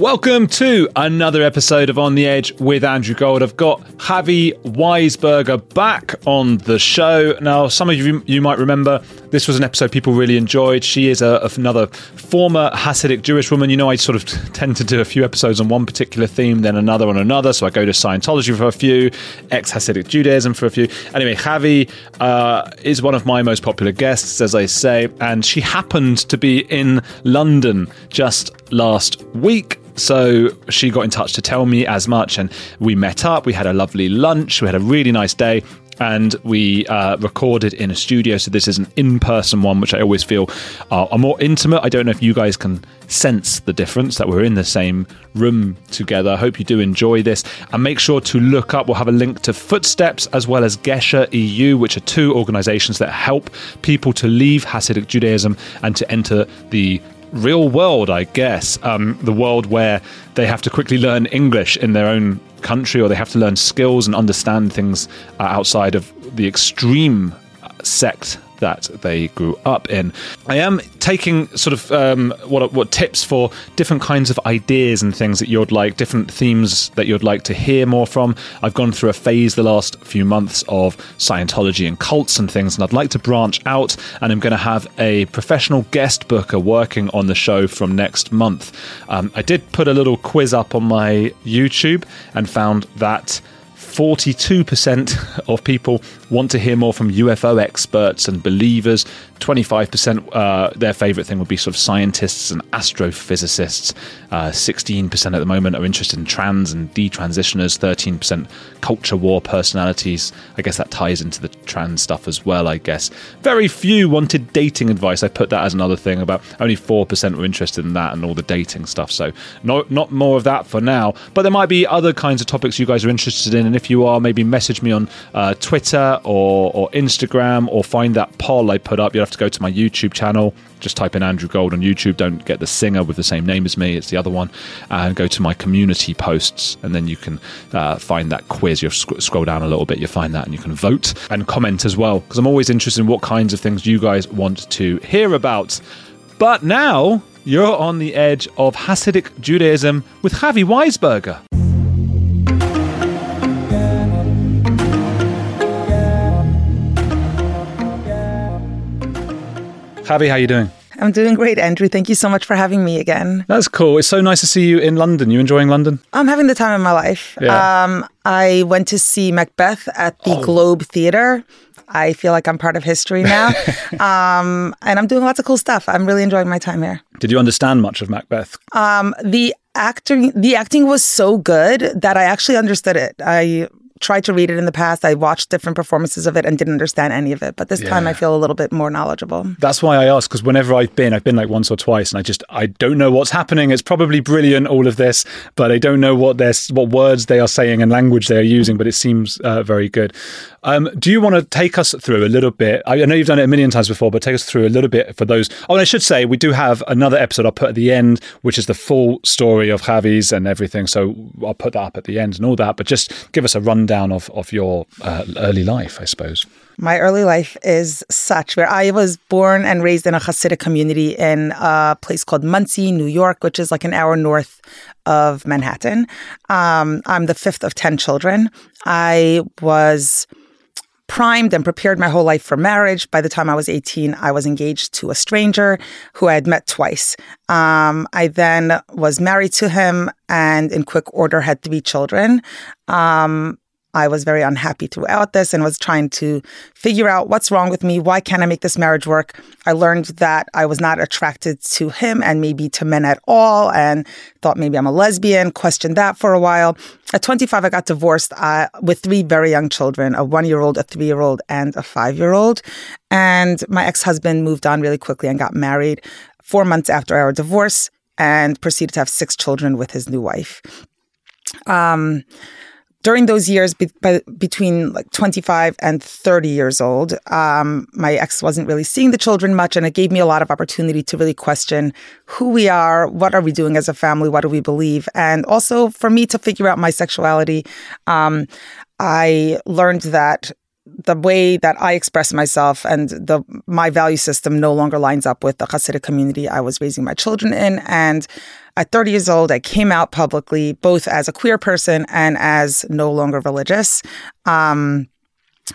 Welcome to another episode of On the Edge with Andrew Gold. I've got Chavie Weisberger back on the show. Now, some of you you might remember this was an episode people really enjoyed. She is a, another former Hasidic Jewish woman. You know, I sort of tend to do a few episodes on one particular theme, then another on another. So I go to Scientology for a few, ex Hasidic Judaism for a few. Anyway, Chavie uh, is one of my most popular guests, as I say, and she happened to be in London just last week so she got in touch to tell me as much, and we met up. We had a lovely lunch. We had a really nice day. And we uh, recorded in a studio, so this is an in-person one, which I always feel uh, are more intimate. I don't know if you guys can sense the difference that we're in the same room together. I hope you do enjoy this, and make sure to look up. We'll have a link to Footsteps as well as Gesher EU, which are two organisations that help people to leave Hasidic Judaism and to enter the real world, I guess. Um, the world where they have to quickly learn English in their own country, or they have to learn skills and understand things uh, outside of the extreme sect that they grew up in. I am taking sort of um, what what tips for different kinds of ideas and things that you'd like, different themes that you'd like to hear more from. I've gone through a phase the last few months of Scientology and cults and things, and I'd like to branch out. And I'm going to have a professional guest booker working on the show from next month. Um, I did put a little quiz up on my YouTube and found that 42% of people want to hear more from UFO experts and believers. 25% uh, their favorite thing would be sort of scientists and astrophysicists. Uh, 16% at the moment are interested in trans and detransitioners. 13% culture war personalities. I guess that ties into the trans stuff as well, I guess. Very few wanted dating advice. I put that as another thing about only 4% were interested in that and all the dating stuff. So, no, not more of that for now. But there might be other kinds of topics you guys are interested in. And if you are, maybe message me on uh, Twitter or, or Instagram or find that poll I put up. You'll have to go to my YouTube channel. Just type in Andrew Gold on YouTube. Don't get the singer with the same name as me. It's the other one. And go to my community posts, and then you can uh, find that quiz. You sc- scroll down a little bit, you'll find that, and you can vote and comment as well. Because I'm always interested in what kinds of things you guys want to hear about. But now you're on the edge of Hasidic Judaism with Chavie Weisberger. Chavie, how are you doing? I'm doing great, Andrew. Thank you so much for having me again. That's cool. It's so nice to see you in London. You enjoying London? I'm having the time of my life. Yeah. Um, I went to see Macbeth at the Oh. Globe Theater. I feel like I'm part of history now. um, and I'm doing lots of cool stuff. I'm really enjoying my time here. Did you understand much of Macbeth? Um, the acting, the acting was so good that I actually understood it. I tried to read it in the past. I watched different performances of it and didn't understand any of it. But this time I feel a little bit more knowledgeable. That's why I asked because whenever I've been, I've been like once or twice, and I just I don't know what's happening. It's probably brilliant all of this, but I don't know what they're what words they are saying and language they are using. But it seems uh, very good. Um, do you want to take us through a little bit? I I know you've done it a million times before, but take us through a little bit for those. Oh, and I should say we do have another episode I'll put at the end, which is the full story of Chavie's and everything. So I'll put that up at the end and all that. But just give us a rundown of of your uh, early life, I suppose. My early life is such where I was born and raised in a Hasidic community in a place called Monsey, New York, which is like an hour north of Manhattan. Um, I'm the fifth of 10 children. I was primed and prepared my whole life for marriage. By the time I was 18, I was engaged to a stranger who I had met twice. Um, I then was married to him and in quick order had three children. Um, I was very unhappy throughout this and was trying to figure out what's wrong with me. Why can't I make this marriage work? I learned that I was not attracted to him and maybe to men at all and thought maybe I'm a lesbian, questioned that for a while. At 25, I got divorced uh, with three very young children a one year old, a three year old, and a five year old. And my ex husband moved on really quickly and got married four months after our divorce and proceeded to have six children with his new wife. Um, during those years be- by, between like 25 and 30 years old um, my ex wasn't really seeing the children much and it gave me a lot of opportunity to really question who we are what are we doing as a family what do we believe and also for me to figure out my sexuality um, i learned that the way that I express myself and the my value system no longer lines up with the Hasidic community I was raising my children in. And at 30 years old, I came out publicly, both as a queer person and as no longer religious. Um,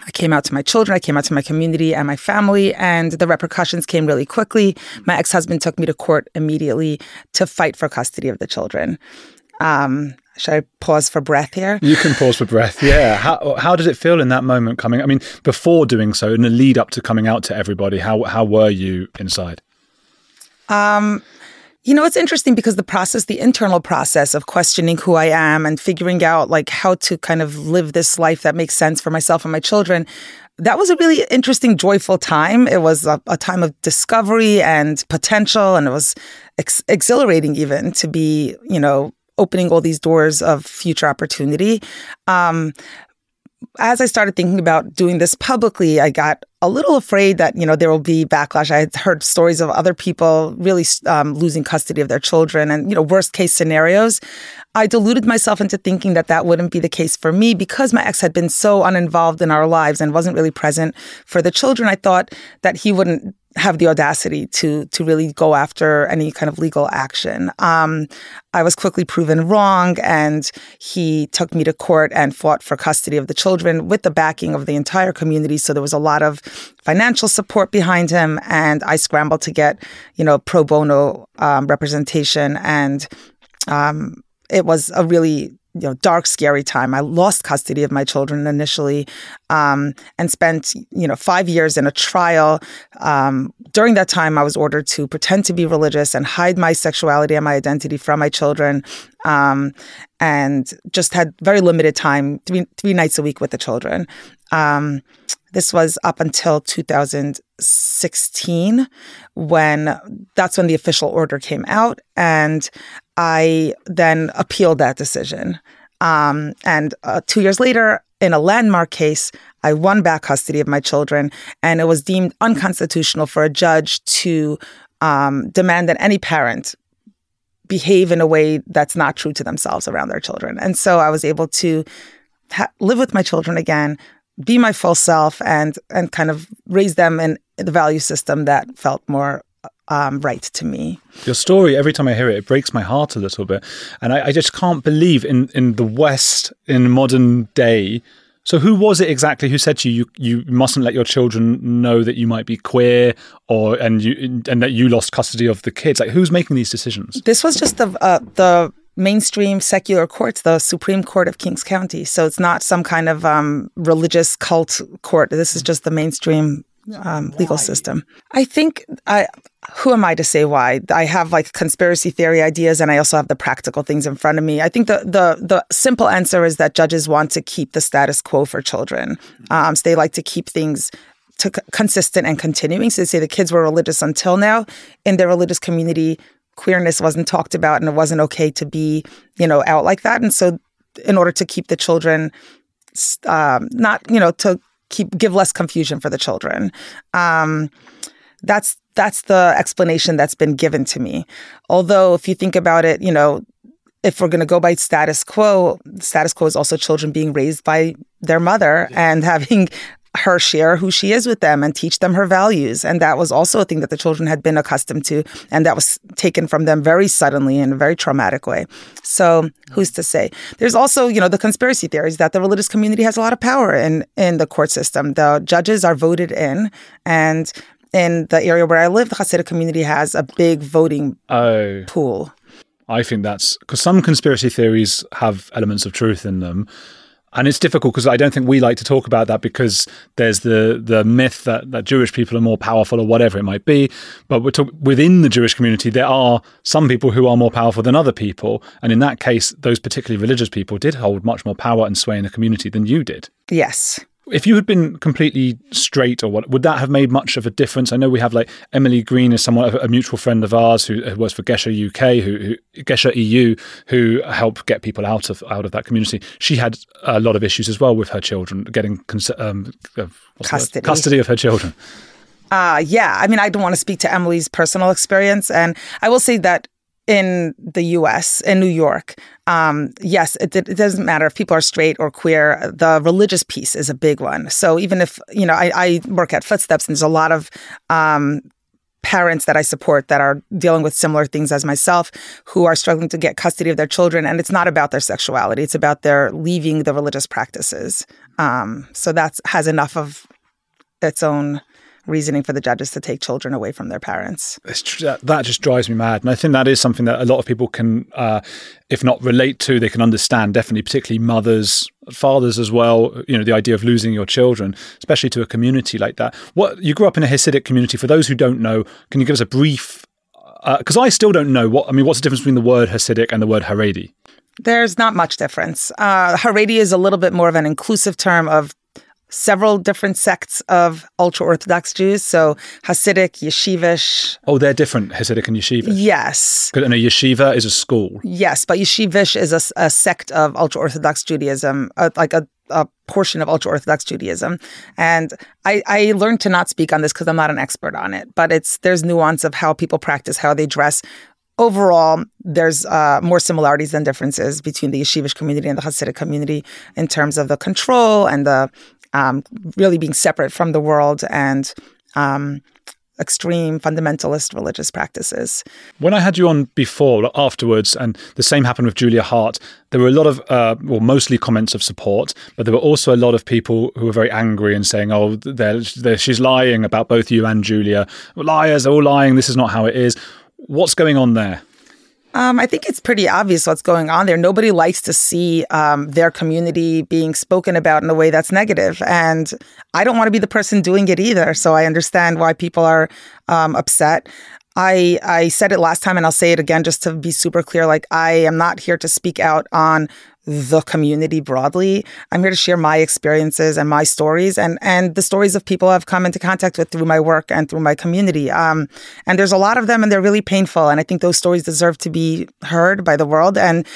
I came out to my children, I came out to my community and my family, and the repercussions came really quickly. My ex husband took me to court immediately to fight for custody of the children. Um, should I pause for breath here? You can pause for breath. Yeah. How how did it feel in that moment coming? I mean, before doing so, in the lead up to coming out to everybody, how how were you inside? Um, you know, it's interesting because the process, the internal process of questioning who I am and figuring out like how to kind of live this life that makes sense for myself and my children, that was a really interesting, joyful time. It was a, a time of discovery and potential, and it was ex- exhilarating even to be, you know, opening all these doors of future opportunity. Um, as I started thinking about doing this publicly, I got a little afraid that you know there will be backlash. I had heard stories of other people really um, losing custody of their children, and you know worst case scenarios. I deluded myself into thinking that that wouldn't be the case for me because my ex had been so uninvolved in our lives and wasn't really present for the children. I thought that he wouldn't have the audacity to to really go after any kind of legal action. Um, I was quickly proven wrong, and he took me to court and fought for custody of the children with the backing of the entire community. So there was a lot of financial support behind him, and I scrambled to get you know pro bono um, representation, and um, it was a really you know dark scary time. I lost custody of my children initially um, and spent you know five years in a trial. Um, during that time i was ordered to pretend to be religious and hide my sexuality and my identity from my children um, and just had very limited time three, three nights a week with the children um, this was up until 2016 when that's when the official order came out and I then appealed that decision. Um, and uh, two years later, in a landmark case, I won back custody of my children, and it was deemed unconstitutional for a judge to um, demand that any parent behave in a way that's not true to themselves around their children. And so I was able to ha- live with my children again, be my full self, and and kind of raise them in the value system that felt more um, right to me. Your story, every time I hear it, it breaks my heart a little bit. And I, I just can't believe in, in the West, in modern day, so who was it exactly who said to you, you you mustn't let your children know that you might be queer or and you and that you lost custody of the kids? Like who's making these decisions? This was just the uh, the mainstream secular courts, the Supreme Court of Kings County. So it's not some kind of um, religious cult court. This is just the mainstream um, legal system. I think I. Who am I to say why? I have like conspiracy theory ideas, and I also have the practical things in front of me. I think the the the simple answer is that judges want to keep the status quo for children. Um, so they like to keep things to consistent and continuing. So they say the kids were religious until now in their religious community. Queerness wasn't talked about, and it wasn't okay to be, you know, out like that. And so, in order to keep the children um, not, you know, to keep give less confusion for the children. Um, that's that's the explanation that's been given to me. Although, if you think about it, you know, if we're going to go by status quo, status quo is also children being raised by their mother yeah. and having her share who she is with them and teach them her values. And that was also a thing that the children had been accustomed to. And that was taken from them very suddenly in a very traumatic way. So who's to say? There's also, you know, the conspiracy theories that the religious community has a lot of power in, in the court system. The judges are voted in and in the area where I live, the Hasidic community has a big voting oh. pool. I think that's because some conspiracy theories have elements of truth in them and it's difficult because I don't think we like to talk about that because there's the the myth that, that Jewish people are more powerful or whatever it might be. But talk- within the Jewish community, there are some people who are more powerful than other people, and in that case, those particularly religious people did hold much more power and sway in the community than you did. Yes, if you had been completely straight or what, would that have made much of a difference? I know we have like Emily Green is someone a mutual friend of ours who, works for Gesher UK, who, who Gesher EU, who help get people out of out of that community. She had a lot of issues as well with her children getting um, custody custody of her children. Uh, yeah, I mean, I don't want to speak to Emily's personal experience, and I will say that in the US, in New York, um, yes, it, it, doesn't matter if people are straight or queer. The religious piece is a big one. So even if, you know, I, I work at Footsteps and there's a lot of um, parents that I support that are dealing with similar things as myself who are struggling to get custody of their children. And it's not about their sexuality, it's about their leaving the religious practices. Um, so that has enough of its own reasoning for the judges to take children away from their parents. Tr- that just drives me mad. And I think that is something that a lot of people can, uh, if not relate to, they can understand, definitely, particularly mothers, fathers as well. You know, the idea of losing your children, especially to a community like that. What You grew up in a Hasidic community. For those who don't know, can you give us a brief? Because uh, I still don't know what, I mean, what's the difference between the word Hasidic and the word Haredi? There's not much difference. Uh, Haredi is a little bit more of an inclusive term of several different sects of ultra Orthodox Jews. So Hasidic, Yeshivish. Oh, they're different, Hasidic and Yeshivish? Yes. And a yeshiva is a school? Yes, but Yeshivish is a, a sect of ultra Orthodox Judaism, uh, like a, a portion of ultra Orthodox Judaism. And I, I learned to not speak on this because I'm not an expert on it, but it's there's nuance of how people practice, how they dress. Overall, there's uh, more similarities than differences between the yeshivish community and the Hasidic community in terms of the control and the um, really being separate from the world and um, extreme fundamentalist religious practices. When I had you on before, afterwards, and the same happened with Julia Haart, there were a lot of, uh, well, mostly comments of support, but there were also a lot of people who were very angry and saying, oh, they're, they're, she's lying about both you and Julia. Liars, are all lying. This is not how it is. What's going on there? Um, I think it's pretty obvious what's going on there. Nobody likes to see um, their community being spoken about in a way that's negative, and I don't want to be the person doing it either. So I understand why people are um, upset. I I said it last time, and I'll say it again just to be super clear. Like I am not here to speak out on the community broadly. I'm here to share my experiences and my stories and, and the stories of people I've come into contact with through my work and through my community. Um, and there's a lot of them and they're really painful. And I think those stories deserve to be heard by the world. And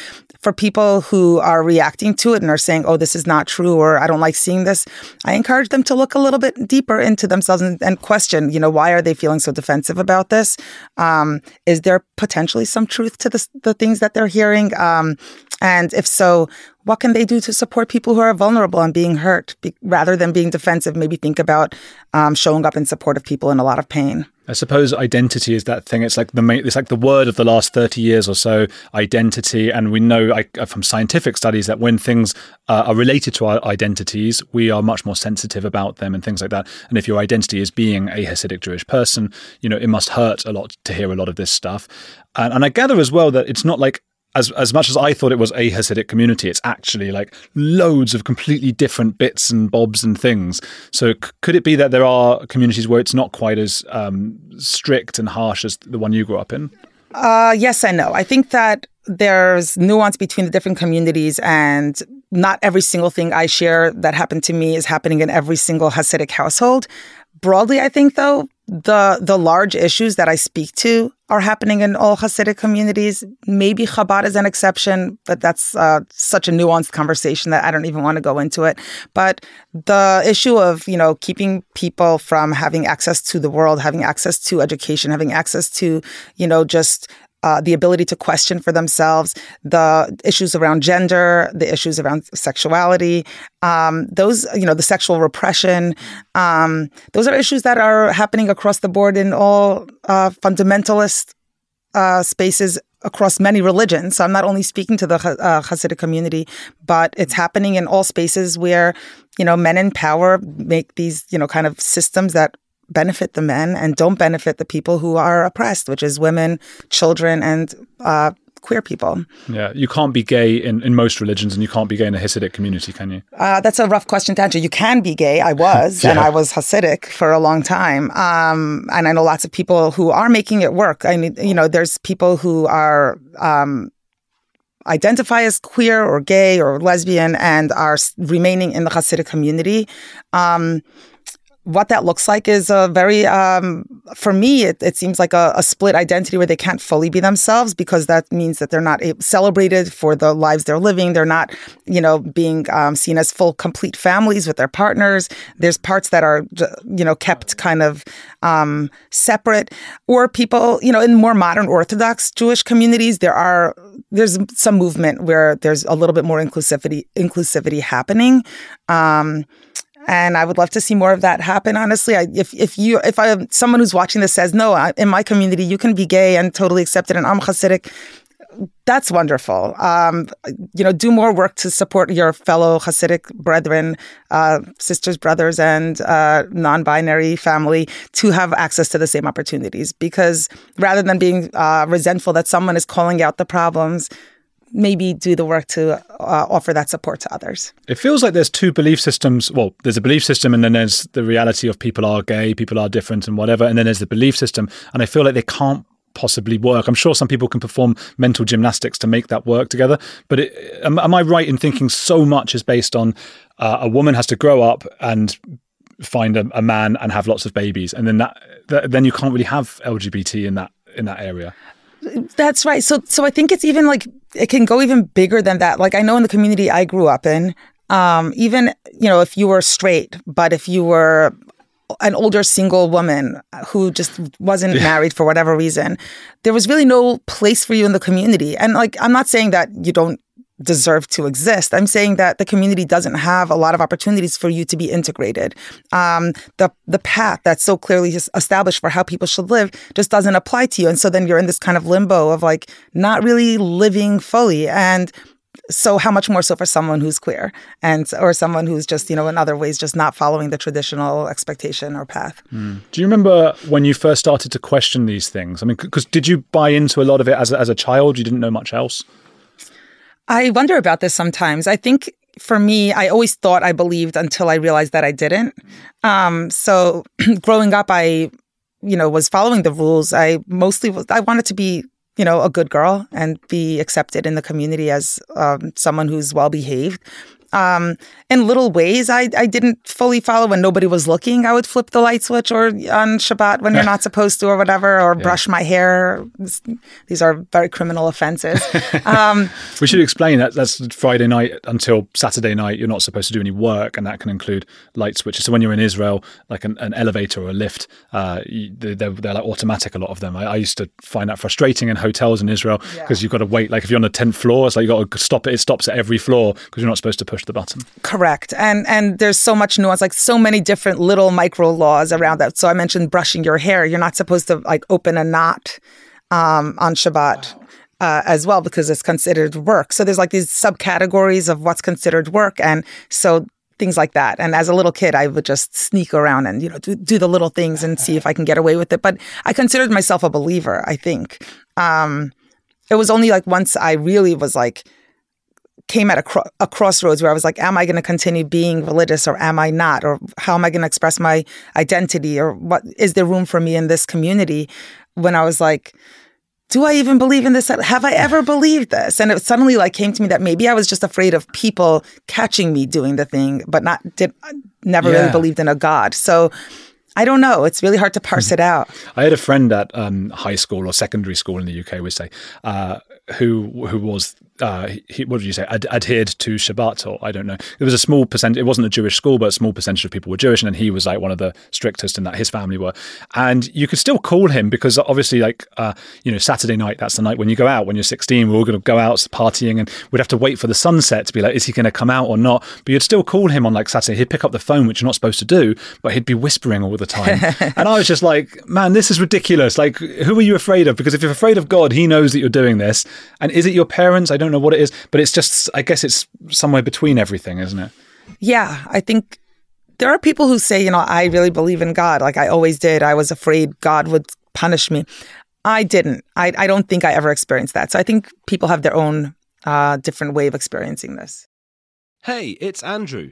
for people who are reacting to it and are saying, oh, this is not true or I don't like seeing this, I encourage them to look a little bit deeper into themselves and, and question, you know, why are they feeling so defensive about this? Um, is there potentially some truth to the, the things that they're hearing? Um, and if so, what can they do to support people who are vulnerable and being hurt be, rather than being defensive? Maybe think about um, showing up in support of people in a lot of pain. I suppose identity is that thing. It's like the main, it's like the word of the last thirty years or so. Identity, and we know from scientific studies that when things uh, are related to our identities, we are much more sensitive about them and things like that. And if your identity is being a Hasidic Jewish person, you know it must hurt a lot to hear a lot of this stuff. And, and I gather as well that it's not like as as much as I thought it was a Hasidic community, it's actually like loads of completely different bits and bobs and things. So c- could it be that there are communities where it's not quite as um, strict and harsh as the one you grew up in? Uh, yes and no. I think that there's nuance between the different communities and not every single thing I share that happened to me is happening in every single Hasidic household. Broadly, I think though, the the large issues that I speak to are happening in all Hasidic communities. Maybe Chabad is an exception, but that's uh, such a nuanced conversation that I don't even want to go into it. But the issue of you know keeping people from having access to the world, having access to education, having access to you know just uh, the ability to question for themselves, the issues around gender, the issues around sexuality, um, those, you know, the sexual repression. Um, those are issues that are happening across the board in all uh, fundamentalist uh, spaces across many religions. So I'm not only speaking to the uh, Hasidic community, but it's happening in all spaces where, you know, men in power make these, you know, kind of systems that benefit the men and don't benefit the people who are oppressed, which is women, children, and uh, queer people. Yeah, you can't be gay in, in most religions, and you can't be gay in a Hasidic community, can you? Uh, that's a rough question to answer. You can be gay. I was, yeah. and I was Hasidic for a long time. Um, and I know lots of people who are making it work. I mean, you know, there's people who are. Um, identify as queer or gay or lesbian and are remaining in the Hasidic community. Um, what that looks like is a very um, for me it, it seems like a, a, split identity where they can't fully be themselves because that means that they're not celebrated for the lives they're living. They're not you know being um, seen as full complete families with their partners. There's parts that are you know kept kind of um, separate. Or people you know in more modern orthodox jewish communities there are there's some movement where there's a little bit more inclusivity inclusivity happening. Um, and I would love to see more of that happen. Honestly, I, if if you if I someone who's watching this says no, I, in my community you can be gay and totally accepted, and I'm Hasidic. That's wonderful. Um, you know, do more work to support your fellow Hasidic brethren, uh, sisters, brothers, and uh, non-binary family to have access to the same opportunities. Because rather than being uh, resentful that someone is calling out the problems, maybe do the work to uh, offer that support to others. It feels like there's two belief systems. Well, there's a belief system, and then there's the reality of people are gay, people are different, and whatever. And then there's the belief system, and I feel like they can't possibly work. I'm sure some people can perform mental gymnastics to make that work together. But it, am, am, I right in thinking so much is based on uh, a woman has to grow up and find a, a, man and have lots of babies, and then that, that then you can't really have LGBT in that in that area. That's right. So so I think it's even like it can go even bigger than that. Like I know in the community I grew up in, um, even you know if you were straight, but if you were an older single woman who just wasn't yeah. married for whatever reason, there was really no place for you in the community. And like I'm not saying that you don't deserve to exist. I'm saying that the community doesn't have a lot of opportunities for you to be integrated. Um, the the path that's so clearly established for how people should live just doesn't apply to you, and so then you're in this kind of limbo of like not really living fully and. So how much more so for someone who's queer and or someone who's just you know in other ways just not following the traditional expectation or path. Mm. Do you remember when you first started to question these things? I mean, because did you buy into a lot of it as a, as a child? You didn't know much else. I wonder about this sometimes. I think for me, I always thought I believed until I realized that I didn't. Um, so growing up, I, you know, was following the rules. I mostly was, I wanted to be, you know, a good girl and be accepted in the community as um, someone who's well behaved um, in little ways I, I didn't fully follow when nobody was looking. I would flip the light switch or on Shabbat when you're not supposed to or whatever, or yeah. brush my hair. These are very criminal offenses. Um, we should explain that that's Friday night until Saturday night. You're not supposed to do any work, and that can include light switches. So when you're in Israel, like an, an elevator or a lift, uh, they're, they're, like automatic. A lot of them. I, I, used to find that frustrating in hotels in Israel because yeah. you've got to wait. Like if you're on the tenth floor, it's like you've got to stop it. It stops at every floor because you're not supposed to push push the button. Correct. And and there's so much nuance, like so many different little micro laws around that. So I mentioned brushing your hair. You're not supposed to like open a knot um, on Shabbat. Wow. Uh, as well because it's considered work. So there's like these subcategories of what's considered work, and so things like that. And as a little kid, I would just sneak around and you know do, do the little things and see if I can get away with it. But I considered myself a believer. I think um, it was only like once I really was like came at a, cro- a crossroads where I was like, am I going to continue being religious or am I not? Or how am I going to express my identity? Or what is there room for me in this community? When I was like, do I even believe in this? Have I ever believed this? And it suddenly like came to me that maybe I was just afraid of people catching me doing the thing, but not did never yeah. really believed in a God. So I don't know. It's really hard to parse it out. I had a friend at um, high school or secondary school in the UK, we say, uh, who who was uh, he, what did you say ad- adhered to Shabbat or I don't know. It was a small percent. It wasn't a Jewish school, but a small percentage of people were Jewish, and then he was like one of the strictest in that his family were. And you could still call him because obviously, like uh, you know, Saturday night that's the night when you go out. When you're 16, we're all going to go out partying, and we'd have to wait for the sunset to be like, is he going to come out or not? But you'd still call him on like Saturday. He'd pick up the phone, which you're not supposed to do, but he'd be whispering all the time. and I was just like, man, this is ridiculous. Like, who are you afraid of? Because if you're afraid of God, He knows that you're doing this. And is it your parents? I don't know what it is, but it's just, I guess it's somewhere between everything, isn't it? Yeah, I think there are people who say, you know, I really believe in God. Like I always did. I was afraid God would punish me. I didn't. I, I don't think I ever experienced that. So I think people have their own uh, different way of experiencing this. Hey, it's Andrew.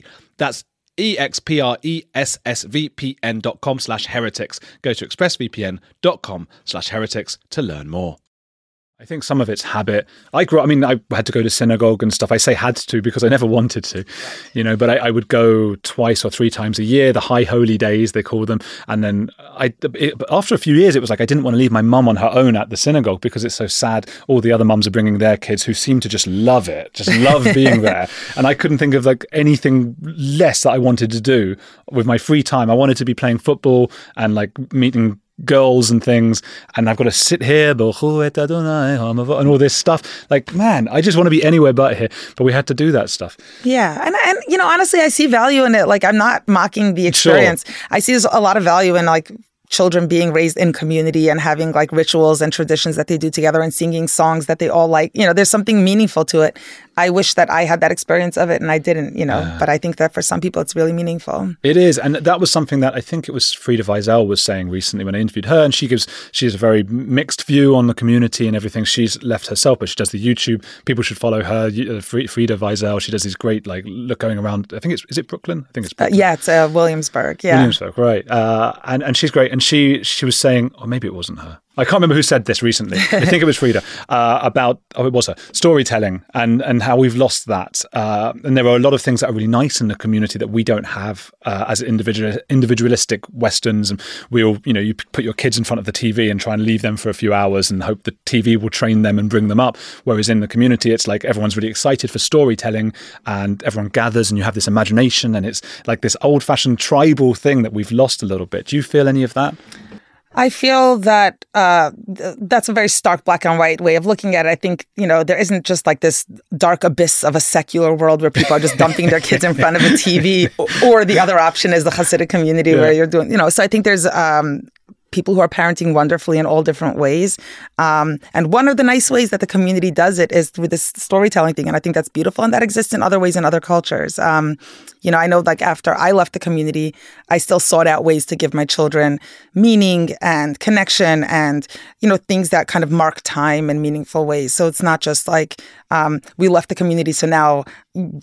That's expressvpn.com slash heretics. Go to expressvpn.com slash heretics to learn more. I think some of it's habit. I grew up, I mean, I had to go to synagogue and stuff. I say had to because I never wanted to, you know, but I, I, would go twice or three times a year, the high holy days, they call them. And then I, it, after a few years, it was like I didn't want to leave my mum on her own at the synagogue because it's so sad. All the other mums are bringing their kids who seem to just love it, just love being there. And I couldn't think of like anything less that I wanted to do with my free time. I wanted to be playing football and like meeting girls and things, and I've got to sit here and all this stuff. Like, man, I just want to be anywhere but here. But we had to do that stuff. Yeah, and and you know, honestly, I see value in it. Like, I'm not mocking the experience. Sure. I see a lot of value in like children being raised in community and having like rituals and traditions that they do together and singing songs that they all like. You know, there's something meaningful to it. I wish that I had that experience of it and I didn't, you know, yeah. but I think that for some people it's really meaningful. It is. And that was something that I think it was Frieda Vizel was saying recently when I interviewed her. And she gives, she has a very mixed view on the community and everything. She's left herself, but she does the YouTube. People should follow her, uh, Frieda Vizel. She does these great, like, look going around. I think it's, is it Brooklyn? I think it's uh, yeah, it's uh, Williamsburg. Yeah. Williamsburg, right. Uh, and, and she's great. And she, she was saying, or maybe it wasn't her. I can't remember who said this recently. I think it was Frieda uh, about oh it was her storytelling and and how we've lost that. Uh, and there are a lot of things that are really nice in the community that we don't have uh, as individual individualistic Westerns. And we all you know you put your kids in front of the TV and try and leave them for a few hours and hope the TV will train them and bring them up. Whereas in the community, it's like everyone's really excited for storytelling and everyone gathers and you have this imagination and it's like this old fashioned tribal thing that we've lost a little bit. Do you feel any of that? I feel that uh, th- that's a very stark black and white way of looking at it. I think, you know, there isn't just like this dark abyss of a secular world where people are just dumping their kids in front of a TV, or the other option is the Hasidic community yeah. where you're doing, you know, so I think there's um, people who are parenting wonderfully in all different ways. Um, and one of the nice ways that the community does it is through this storytelling thing. And I think that's beautiful. And that exists in other ways in other cultures. Um, you know, I know like after I left the community, I still sought out ways to give my children meaning and connection and, you know, things that kind of mark time in meaningful ways. So it's not just like um, we left the community. So now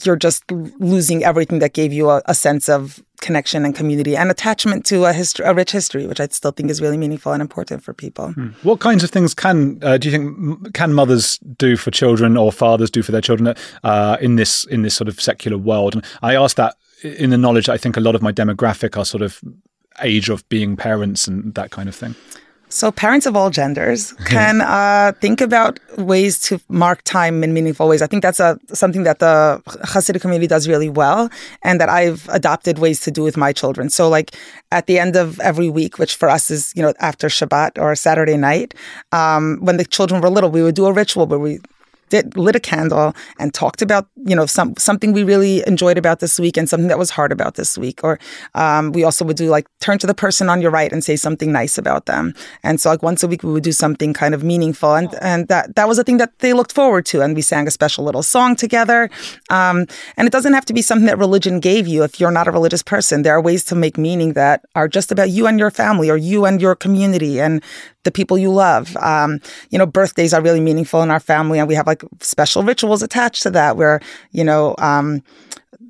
you're just losing everything that gave you a, a sense of connection and community and attachment to a history, a rich history, which I still think is really meaningful and important for people. Hmm. What kinds of things can uh, do you think can mothers do for children or fathers do for their children uh, in this in this sort of secular world? And I ask that in the knowledge that I think a lot of my demographic are sort of age of being parents and that kind of thing. So, parents of all genders can uh, think about ways to mark time in meaningful ways. I think that's a, something that the Hasidic community does really well, and that I've adopted ways to do with my children. So, like at the end of every week, which for us is you know after Shabbat or Saturday night, um, when the children were little, we would do a ritual where we did, lit a candle and talked about you know some something we really enjoyed about this week and something that was hard about this week. Or um, we also would do like turn to the person on your right and say something nice about them. And so like once a week we would do something kind of meaningful. And and that that was a thing that they looked forward to. And we sang a special little song together. Um, and it doesn't have to be something that religion gave you if you're not a religious person. There are ways to make meaning that are just about you and your family or you and your community. And the people you love. Um, you know, birthdays are really meaningful in our family, and we have like special rituals attached to that where, you know, um,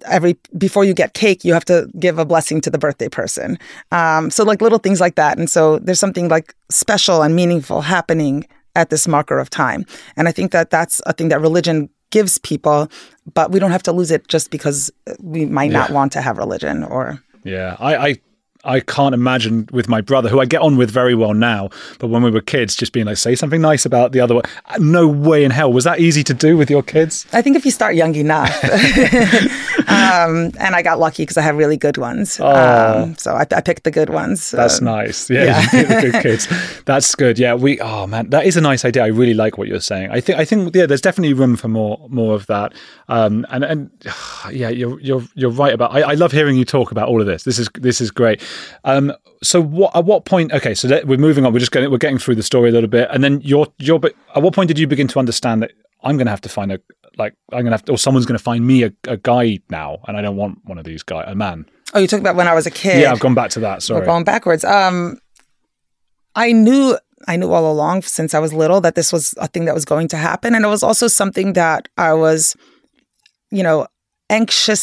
every before you get cake you have to give a blessing to the birthday person um, so like little things like that and so there's something like special and meaningful happening at this marker of time and i think that that's a thing that religion gives people but we don't have to lose it just because we might yeah. not want to have religion or yeah I, I I can't imagine with my brother, who I get on with very well now, but when we were kids, just being like, say something nice about the other one. No way in hell. Was that easy to do with your kids? I think if you start young enough. um, and I got lucky because I have really good ones. Oh, um, so I, I, picked the good ones. That's um, nice. Yeah, yeah. the good kids. That's good. Yeah, we. Oh man, that is a nice idea. I really like what you're saying. I think. I think. Yeah, there's definitely room for more more of that. Um, and and yeah, you're you're you're right about. I, I love hearing you talk about all of this. This is this is great. Um, so what at what point? Okay, so that, we're moving on. We're just getting we're getting through the story a little bit, and then your your. At what point did you begin to understand that I'm going to have to find a like I'm going to have to, or someone's going to find me a, a guy now, and I don't want one of these guy a man. Oh, you talk about when I was a kid. Yeah, I've gone back to that. Sorry, we're going backwards. Um, I knew I knew all along since I was little that this was a thing that was going to happen, and it was also something that I was, you know, anxious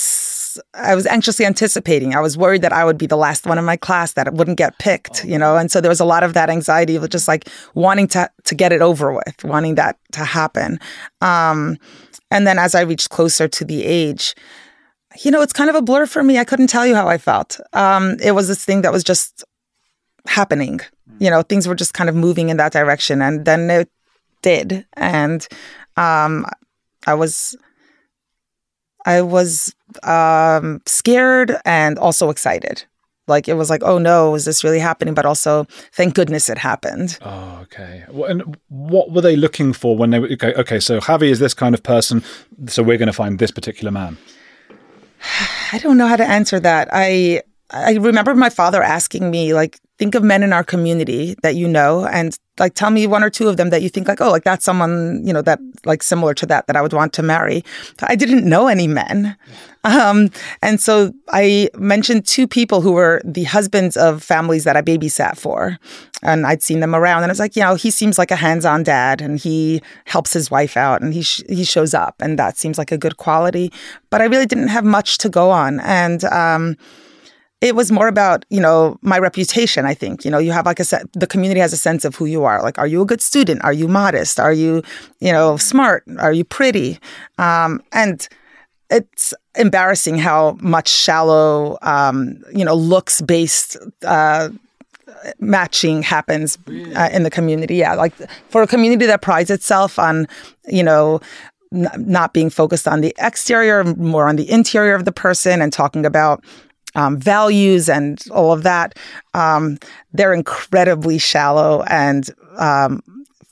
I was anxiously anticipating. I was worried that I would be the last one in my class that it wouldn't get picked, you know. And so there was a lot of that anxiety of just like wanting to to get it over with, wanting that to happen. Um, and then as I reached closer to the age, you know, it's kind of a blur for me. I couldn't tell you how I felt. Um, it was this thing that was just happening. You know, things were just kind of moving in that direction, and then it did, and um, I was I was um, scared and also excited. Like it was like, oh no, is this really happening? But also, thank goodness it happened. Oh, okay. And what were they looking for when they were okay? Okay, so Chavie is this kind of person, so we're going to find this particular man. I don't know how to answer that. I I remember my father asking me like, think of men in our community that you know and like tell me one or two of them that you think like oh like that's someone you know that like similar to that that i would want to marry. I didn't know any men. Um, and so i mentioned two people who were the husbands of families that i babysat for and i'd seen them around and i was like you know he seems like a hands-on dad and he helps his wife out and he sh- he shows up and that seems like a good quality but i really didn't have much to go on and um, it was more about you know my reputation i think. You know you have like a set the community has a sense of who you are. Like are you a good student? Are you modest? Are you you know smart? Are you pretty? Um, and it's embarrassing how much shallow um, you know looks based uh, matching happens uh, in the community. Yeah like for a community that prides itself on you know not being focused on the exterior, more on the interior of the person, and talking about um, values and all of that, um, they're incredibly shallow and um,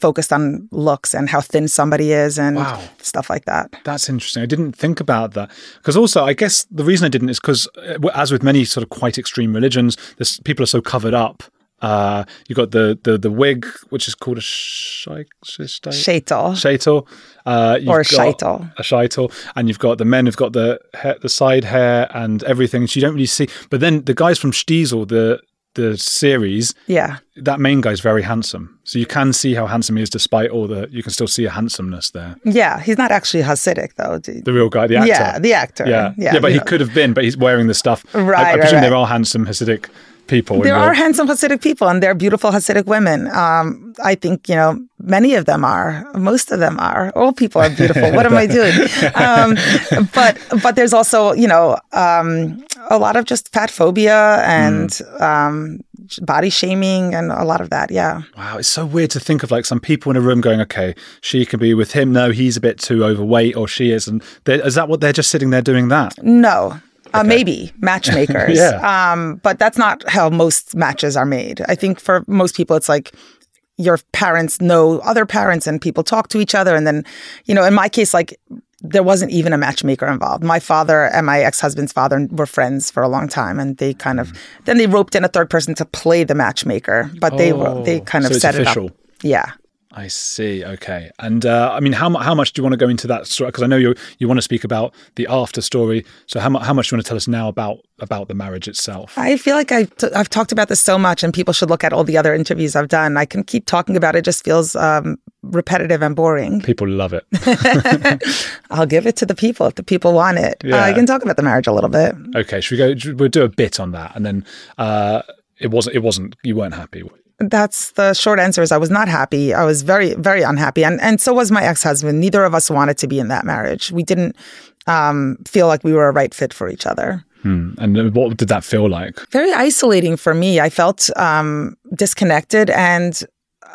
focused on looks and how thin somebody is and wow. stuff like that. That's interesting. I didn't think about that because also I guess the reason I didn't is because uh, as with many sort of quite extreme religions, this, people are so covered up uh, you've got the, the the wig, which is called a shaitel. Shaitel. Uh, or a shaitel. A shaitel. And you've got the men have got the hair, the side hair and everything. So you don't really see. But then the guys from Shtisel, the the series, Yeah. that main guy's very handsome. So you can see how handsome he is, despite all the. You can still see a handsomeness there. Yeah. He's not actually Hasidic though. The real guy, the actor. Yeah, the actor. Yeah, Yeah. yeah, but he yeah. could have been, but he's wearing the stuff. I- I, Right, right, presume right. there are all handsome Hasidic people. There are handsome Hasidic people and they're beautiful Hasidic women. Um, I think, you know, many of them are. Most of them are. All people are beautiful. what am I doing? Um, but but there's also, you know, um, a lot of just fat phobia and Mm. um, body shaming and a lot of that. Yeah. Wow, it's so weird to think of like some people in a room going, okay, she can be with him. No, he's a bit too overweight, or she is. And is that what they're just sitting there doing that? No. Uh, maybe matchmakers. Yeah. Um, but that's not how most matches are made. I think for most people, it's like your parents know other parents and people talk to each other. And then, you know, in my case, like there wasn't even a matchmaker involved. My father and my ex husband's father were friends for a long time. And they kind of, then they roped in a third person to play the matchmaker, but they, were they kind Oh, so of it's set it up. Yeah. I see. Okay, and uh, I mean, how how much do you want to go into that story? Because I know you you want to speak about the after story. So how how much do you want to tell us now about about the marriage itself? I feel like I've, t- I've talked about this so much, and people should look at all the other interviews I've done. I can keep talking about it; it just feels um, repetitive and boring. People love it. I'll give it to the people if the people want it. Uh, Yeah. I can talk about the marriage a little bit. Okay, should we go? We'll do a bit on that, and then uh, it wasn't. It wasn't. You weren't happy. That's the short answer. Is I was not happy. I was very, very unhappy, and and so was my ex husband. Neither of us wanted to be in that marriage. We didn't um, feel like we were a right fit for each other. Hmm. And what did that feel like? very isolating for me. I felt um, disconnected and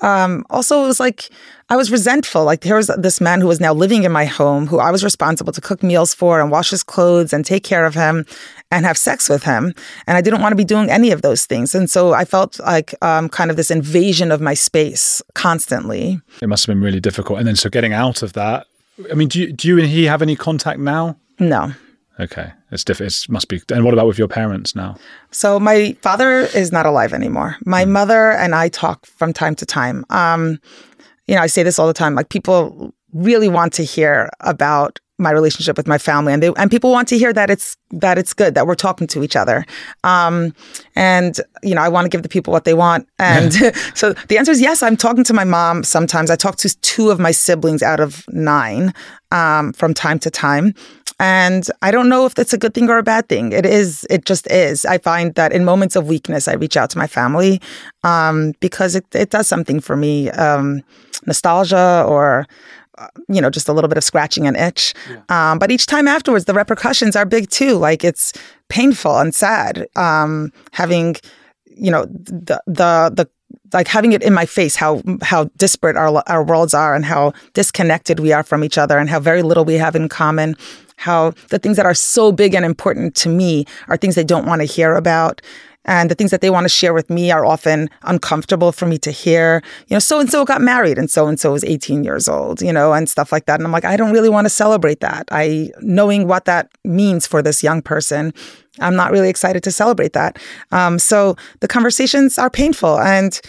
um, also it was like I was resentful. Like here was this man who was now living in my home, who I was responsible to cook meals for and wash his clothes and take care of him and have sex with him. And I didn't want to be doing any of those things. And so I felt like um, kind of this invasion of my space constantly. It must have been really difficult. And then so getting out of that. I mean, do you, do you and he have any contact now? No. Okay, it's different. It must be. And what about with your parents now? So my father is not alive anymore. My mother and I talk from time to time. Um, you know, I say this all the time. Like people really want to hear about my relationship with my family, and they and people want to hear that it's that it's good that we're talking to each other. Um, and you know, I want to give the people what they want. And so the answer is yes. I'm talking to my mom sometimes. I talk to two of my siblings out of nine um, from time to time. And I don't know if that's a good thing or a bad thing. It is, it just is. I find that in moments of weakness, I reach out to my family um, because it, it does something for me. Um, nostalgia or, you know, just a little bit of scratching an itch. Um, but each time afterwards, the repercussions are big too. Like it's painful and sad um, having, you know, the, the, the, like having it in my face how how disparate our our worlds are and how disconnected we are from each other and how very little we have in common how the things that are so big and important to me are things they don't want to hear about and the things that they want to share with me are often uncomfortable for me to hear. You know so and so got married and so and so is 18 years old you know and stuff like that. And i'm like i don't really want to celebrate that. I knowing what that means for this young person i'm not really excited to celebrate that. Um, so the conversations are painful. And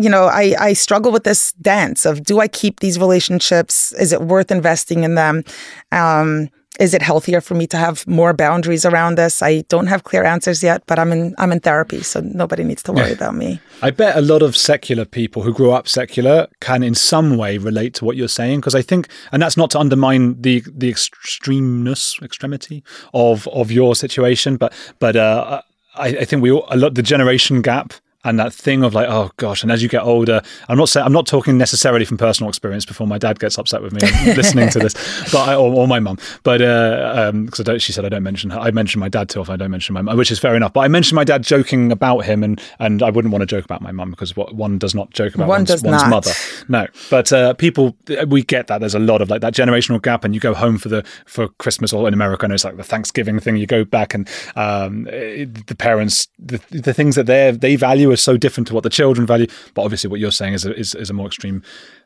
you know, I, I struggle with this dance of do I keep these relationships? Is it worth investing in them? Um, is it healthier for me to have more boundaries around this? I don't have clear answers yet, but I'm in I'm in therapy, so nobody needs to worry about me. I bet a lot of secular people who grew up secular can, in some way, relate to what you're saying. Because I think, and that's not to undermine the the extremeness, extremity of of your situation, but but uh, I, I think we all, a lot the generation gap and that thing of like, oh gosh, and as you get older, I'm not saying I'm not talking necessarily from personal experience. Before my dad gets upset with me listening to this, but I, or, or my mum, but because um, I don't, she said I don't mention her. I mention my dad too often. I don't mention my mum, which is fair enough. But I mentioned my dad joking about him, and and I wouldn't want to joke about my mum because what one does not joke about One one's, one's mother. No, but uh, people, we get that. There's a lot of like that generational gap, and you go home for the for Christmas or in America, and it's like the Thanksgiving thing. You go back, and um, the parents, the, the things that they they value are so different to what the children value. But obviously, what you're saying is a, is, is a more extreme.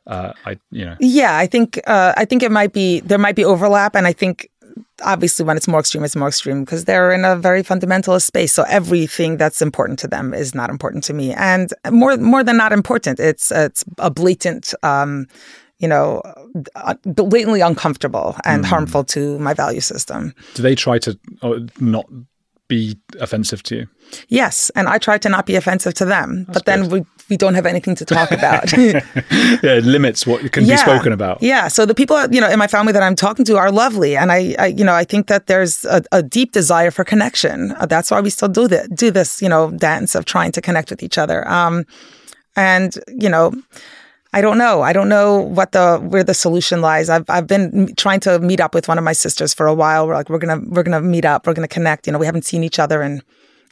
Uh, I you know. Yeah, I think uh, I think it might be there might be overlap, and I think obviously when it's more extreme, it's more extreme because they're in a very fundamentalist space. So everything that's important to them is not important to me, and more more than not important, it's it's a blatant. Um, you know, uh, blatantly uncomfortable and harmful to my value system. Do they try to not be offensive to you. Yes, and I try to not be offensive to them, That's but then good. we we don't have anything to talk about. yeah, it limits what can be spoken about. Yeah. So the people, you know, in my family that I'm talking to are lovely, and I, I you know, I think that there's a, a deep desire for connection. Uh, That's why we still do this, do this, you know, dance of trying to connect with each other. Um, and you know. I don't know. I don't know what the where the solution lies. I've I've been trying to meet up with one of my sisters for a while. We're like we're gonna we're gonna meet up. We're gonna connect. You know, we haven't seen each other in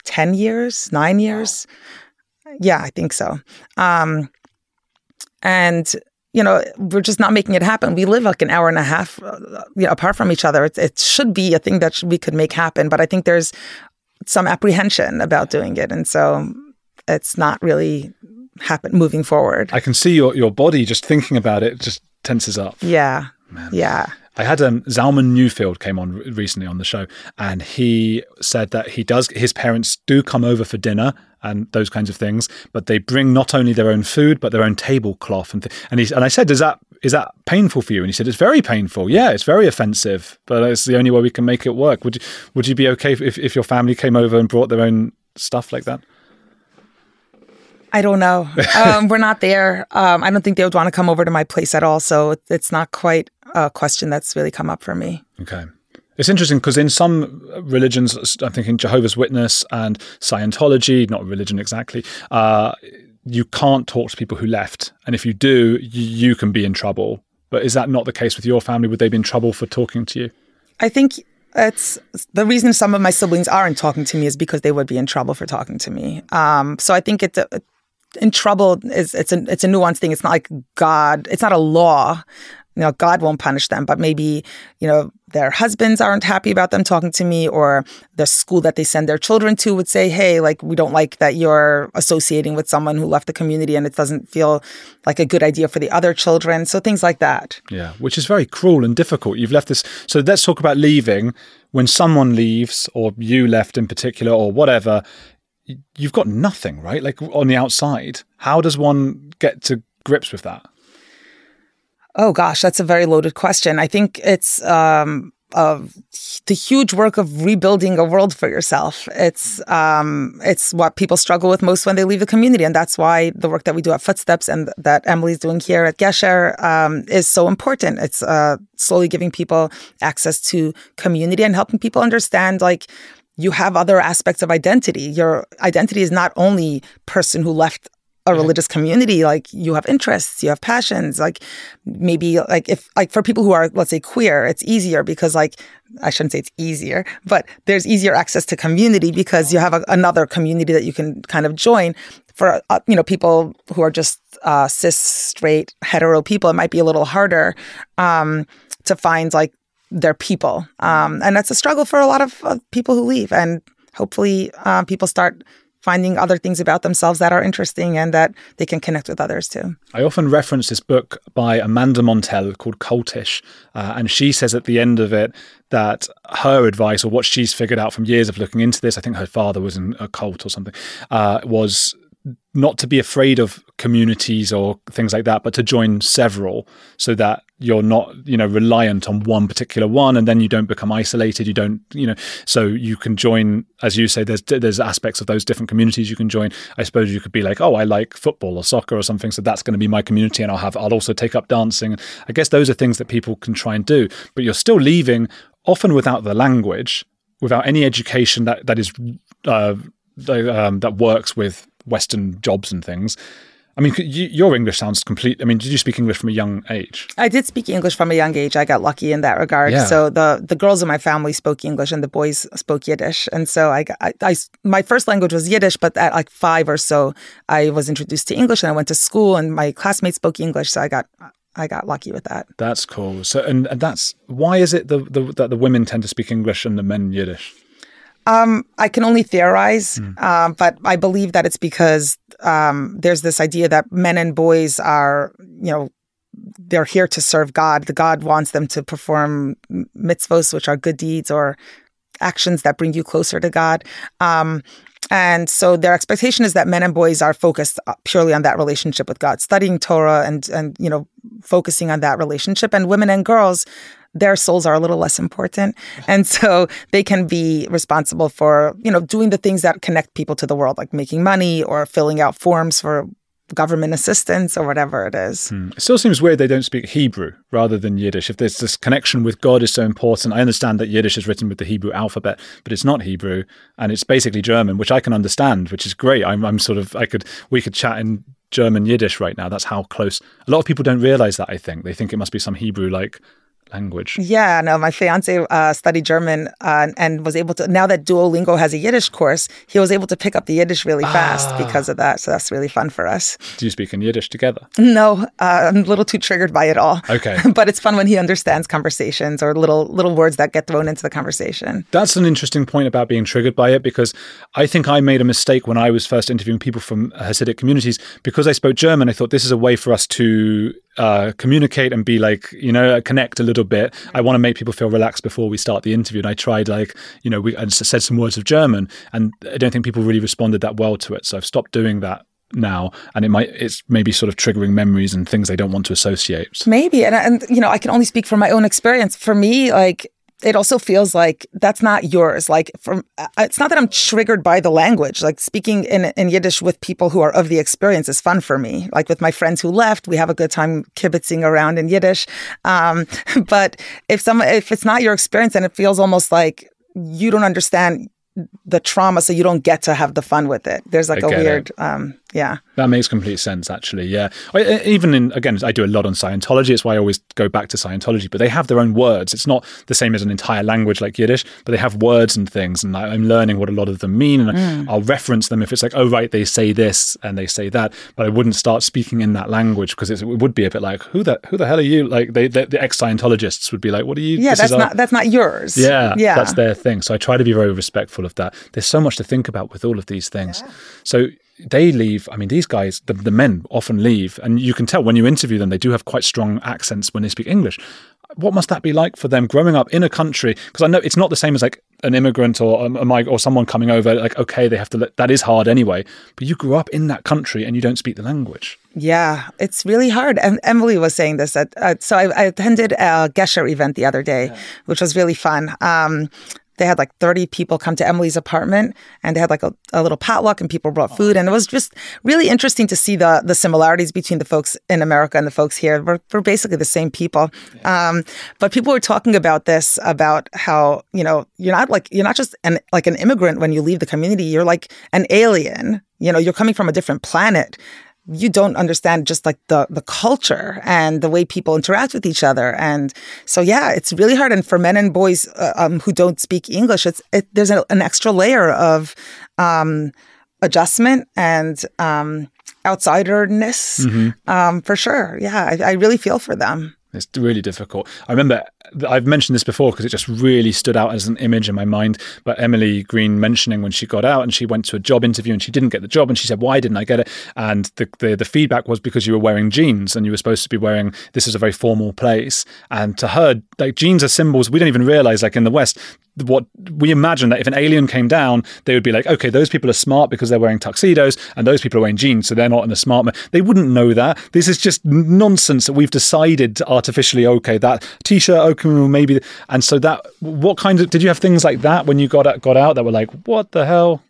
ten years, nine years. Yeah, I think so. Um, and you know, we're just not making it happen. We live like an hour and a half uh, you know, apart from each other. It, it should be a thing that we could make happen, but I think there's some apprehension about doing it, and so it's not really happen moving forward. I can see your, your body just thinking about it just tenses up. yeah, yeah. I had um, Zalman Newfield came on recently on the show, and he said that he does. His parents do come over for dinner and those kinds of things, but they bring not only their own food but their own tablecloth and th- and he and I said, "Is that is that painful for you?" And he said, "It's very painful. Yeah, it's very offensive, but it's the only way we can make it work." Would you, would you be okay if, if your family came over and brought their own stuff like that? I don't know. Um, we're not there. Um, I don't think they would want to come over to my place at all. So it's not quite a question that's really come up for me. Okay. It's interesting because in some religions, I'm thinking Jehovah's Witness and Scientology, not religion exactly, uh, you can't talk to people who left. And if you do, you can be in trouble. But is that not the case with your family? Would they be in trouble for talking to you? I think it's the reason some of my siblings aren't talking to me is because they would be in trouble for talking to me. Um, so I think it's a, in trouble is it's a it's a nuanced thing. It's not like God. It's not a law. You know, God won't punish them, but maybe you know their husbands aren't happy about them talking to me, or the school that they send their children to would say, "Hey, like we don't like that you're associating with someone who left the community, and it doesn't feel like a good idea for the other children." So things like that. Yeah, which is very cruel and difficult. You've left this. So let's talk about leaving. When someone leaves, or you left in particular, or whatever, you've got nothing, right? Like on the outside. How does one get to grips with that? Oh gosh, that's a very loaded question. I think it's um, the huge work of rebuilding a world for yourself. It's um, it's what people struggle with most when they leave the community, and that's why the work that we do at Footsteps and that Emily's doing here at Gesher um, is so important. It's uh, slowly giving people access to community and helping people understand like you have other aspects of identity. Your identity is not only person who left a religious community like you have interests you have passions like maybe like if like for people who are let's say queer it's easier because like i shouldn't say it's easier but there's easier access to community because you have a, another community that you can kind of join for uh, you know people who are just uh, cis straight hetero people it might be a little harder um, to find like their people um, and that's a struggle for a lot of uh, people who leave and hopefully uh, people start finding other things about themselves that are interesting and that they can connect with others too. I often reference this book by Amanda Montell called Cultish, uh, and she says at the end of it that her advice, or what she's figured out from years of looking into this, I think her father was in a cult or something, uh, was not to be afraid of communities or things like that, but to join several so that you're not, you know, reliant on one particular one, and then you don't become isolated. You don't, you know, so you can join, as you say, there's there's aspects of those different communities you can join. I suppose you could be like, oh, I like football or soccer or something, so that's going to be my community, and I'll have, I'll also take up dancing. I guess those are things that people can try and do, but you're still leaving often without the language, without any education that that is uh, um, that works with Western jobs and things. I mean, you, your English sounds complete. I mean, did you speak English from a young age? I did speak English from a young age. I got lucky in that regard. Yeah. So the the girls in my family spoke English and the boys spoke Yiddish. And so I, I, I my first language was Yiddish, but at like five or so, I was introduced to English and I went to school and my classmates spoke English. So I got I got lucky with that. That's cool. So, and, and that's why is it the, the that the women tend to speak English and the men Yiddish? Um, I can only theorize, um, but I believe that it's because um, there's this idea that men and boys are, you know, they're here to serve God. The God wants them to perform mitzvos, which are good deeds or actions that bring you closer to God. Um, and so their expectation is that men and boys are focused uh, purely on that relationship with God, studying Torah and and you know focusing on that relationship. And women and girls their souls are a little less important. And so they can be responsible for, you know, doing the things that connect people to the world, like making money or filling out forms for government assistance or whatever it is. Hmm. It still seems weird they don't speak Hebrew rather than Yiddish. If there's this connection with God is so important, I understand that Yiddish is written with the Hebrew alphabet, but it's not Hebrew and it's basically German, which I can understand, which is great. I'm, I'm sort of I could we could chat in German Yiddish right now. That's how close. A lot of people don't realize that. I think they think it must be some Hebrew like language. Yeah, no, my fiance uh, studied German uh, and was able to. Now that Duolingo has a Yiddish course, he was able to pick up the Yiddish really fast ah. because of that. So that's really fun for us. Do you speak in Yiddish together? No, uh, I'm a little too triggered by it all. Okay, but it's fun when he understands conversations or little little words that get thrown into the conversation. That's an interesting point about being triggered by it because I think I made a mistake when I was first interviewing people from Hasidic communities because I spoke German. I thought this is a way for us to uh, communicate and be like, you know, connect a little bit. I want to make people feel relaxed before we start the interview. And I tried like, you know, we I said some words of German, and I don't think people really responded that well to it. So I've stopped doing that now and it might it's maybe sort of triggering memories and things they don't want to associate maybe and, and you know i can only speak from my own experience for me like it also feels like that's not yours. Like from, uh, it's not that I'm triggered by the language. Like speaking in, in Yiddish with people who are of the experience is fun for me. Like with my friends who left, we have a good time kibitzing around in Yiddish. Um, but if some, if it's not your experience, and it feels almost like you don't understand the trauma, so you don't get to have the fun with it. There's like I a weird, um, yeah. That makes complete sense, actually. Yeah. I, even in, again, I do a lot on Scientology. It's why I always go back to Scientology, but they have their own words. It's not the same as an entire language like Yiddish, but they have words and things. And I, am learning what a lot of them mean. And mm. I'll reference them if it's like, oh, right, they say this and they say that. But I wouldn't start speaking in that language because it would be a bit like, who the, who the hell are you? Like, they, they the ex Scientologists would be like, what are you? Yeah, that's not, that's not yours. Yeah. Yeah. That's their thing. So I try to be very respectful of that. There's so much to think about with all of these things. Yeah. So they leave. I mean, these guys, the, the men often leave, and you can tell when you interview them, they do have quite strong accents when they speak English. What must that be like for them growing up in a country? Because I know it's not the same as like an immigrant or a, a or someone coming over. Like, okay, they have to. Let, that is hard anyway. But you grew up in that country and you don't speak the language. Yeah, it's really hard. And Emily was saying this. At, uh, so I, I, attended a Gesher event the other day, yeah. which was really fun. Um, they had like 30 people come to Emily's apartment and they had like a, a little potluck and people brought food. And it was just really interesting to see the the similarities between the folks in America and the folks here. We're, we're basically the same people. Um, but people were talking about this, about how, you know, you're not like, you're not just an, like an immigrant when you leave the community. You're like an alien. You know, you're coming from a different planet you don't understand just like the the culture and the way people interact with each other and so yeah it's really hard and for men and boys uh, um, who don't speak english it's it, there's a, an extra layer of um, adjustment and um, outsiderness mm-hmm. Um, for sure yeah I, I really feel for them it's really difficult. I remember I've mentioned this before because it just really stood out as an image in my mind. But Emily Green mentioning when she got out and she went to a job interview and she didn't get the job and she said, "Why didn't I get it?" And the the, the feedback was because you were wearing jeans and you were supposed to be wearing. This is a very formal place, and to her, like jeans are symbols. We don't even realize, like in the West, what we imagine that if an alien came down, they would be like, okay, those people are smart because they're wearing tuxedos, and those people are wearing jeans, so they're not in a smart. Man. They wouldn't know that. This is just nonsense that we've decided artificially. Okay, that t-shirt, okay, maybe, and so that. What kind of did you have things like that when you got got out that were like, what the hell?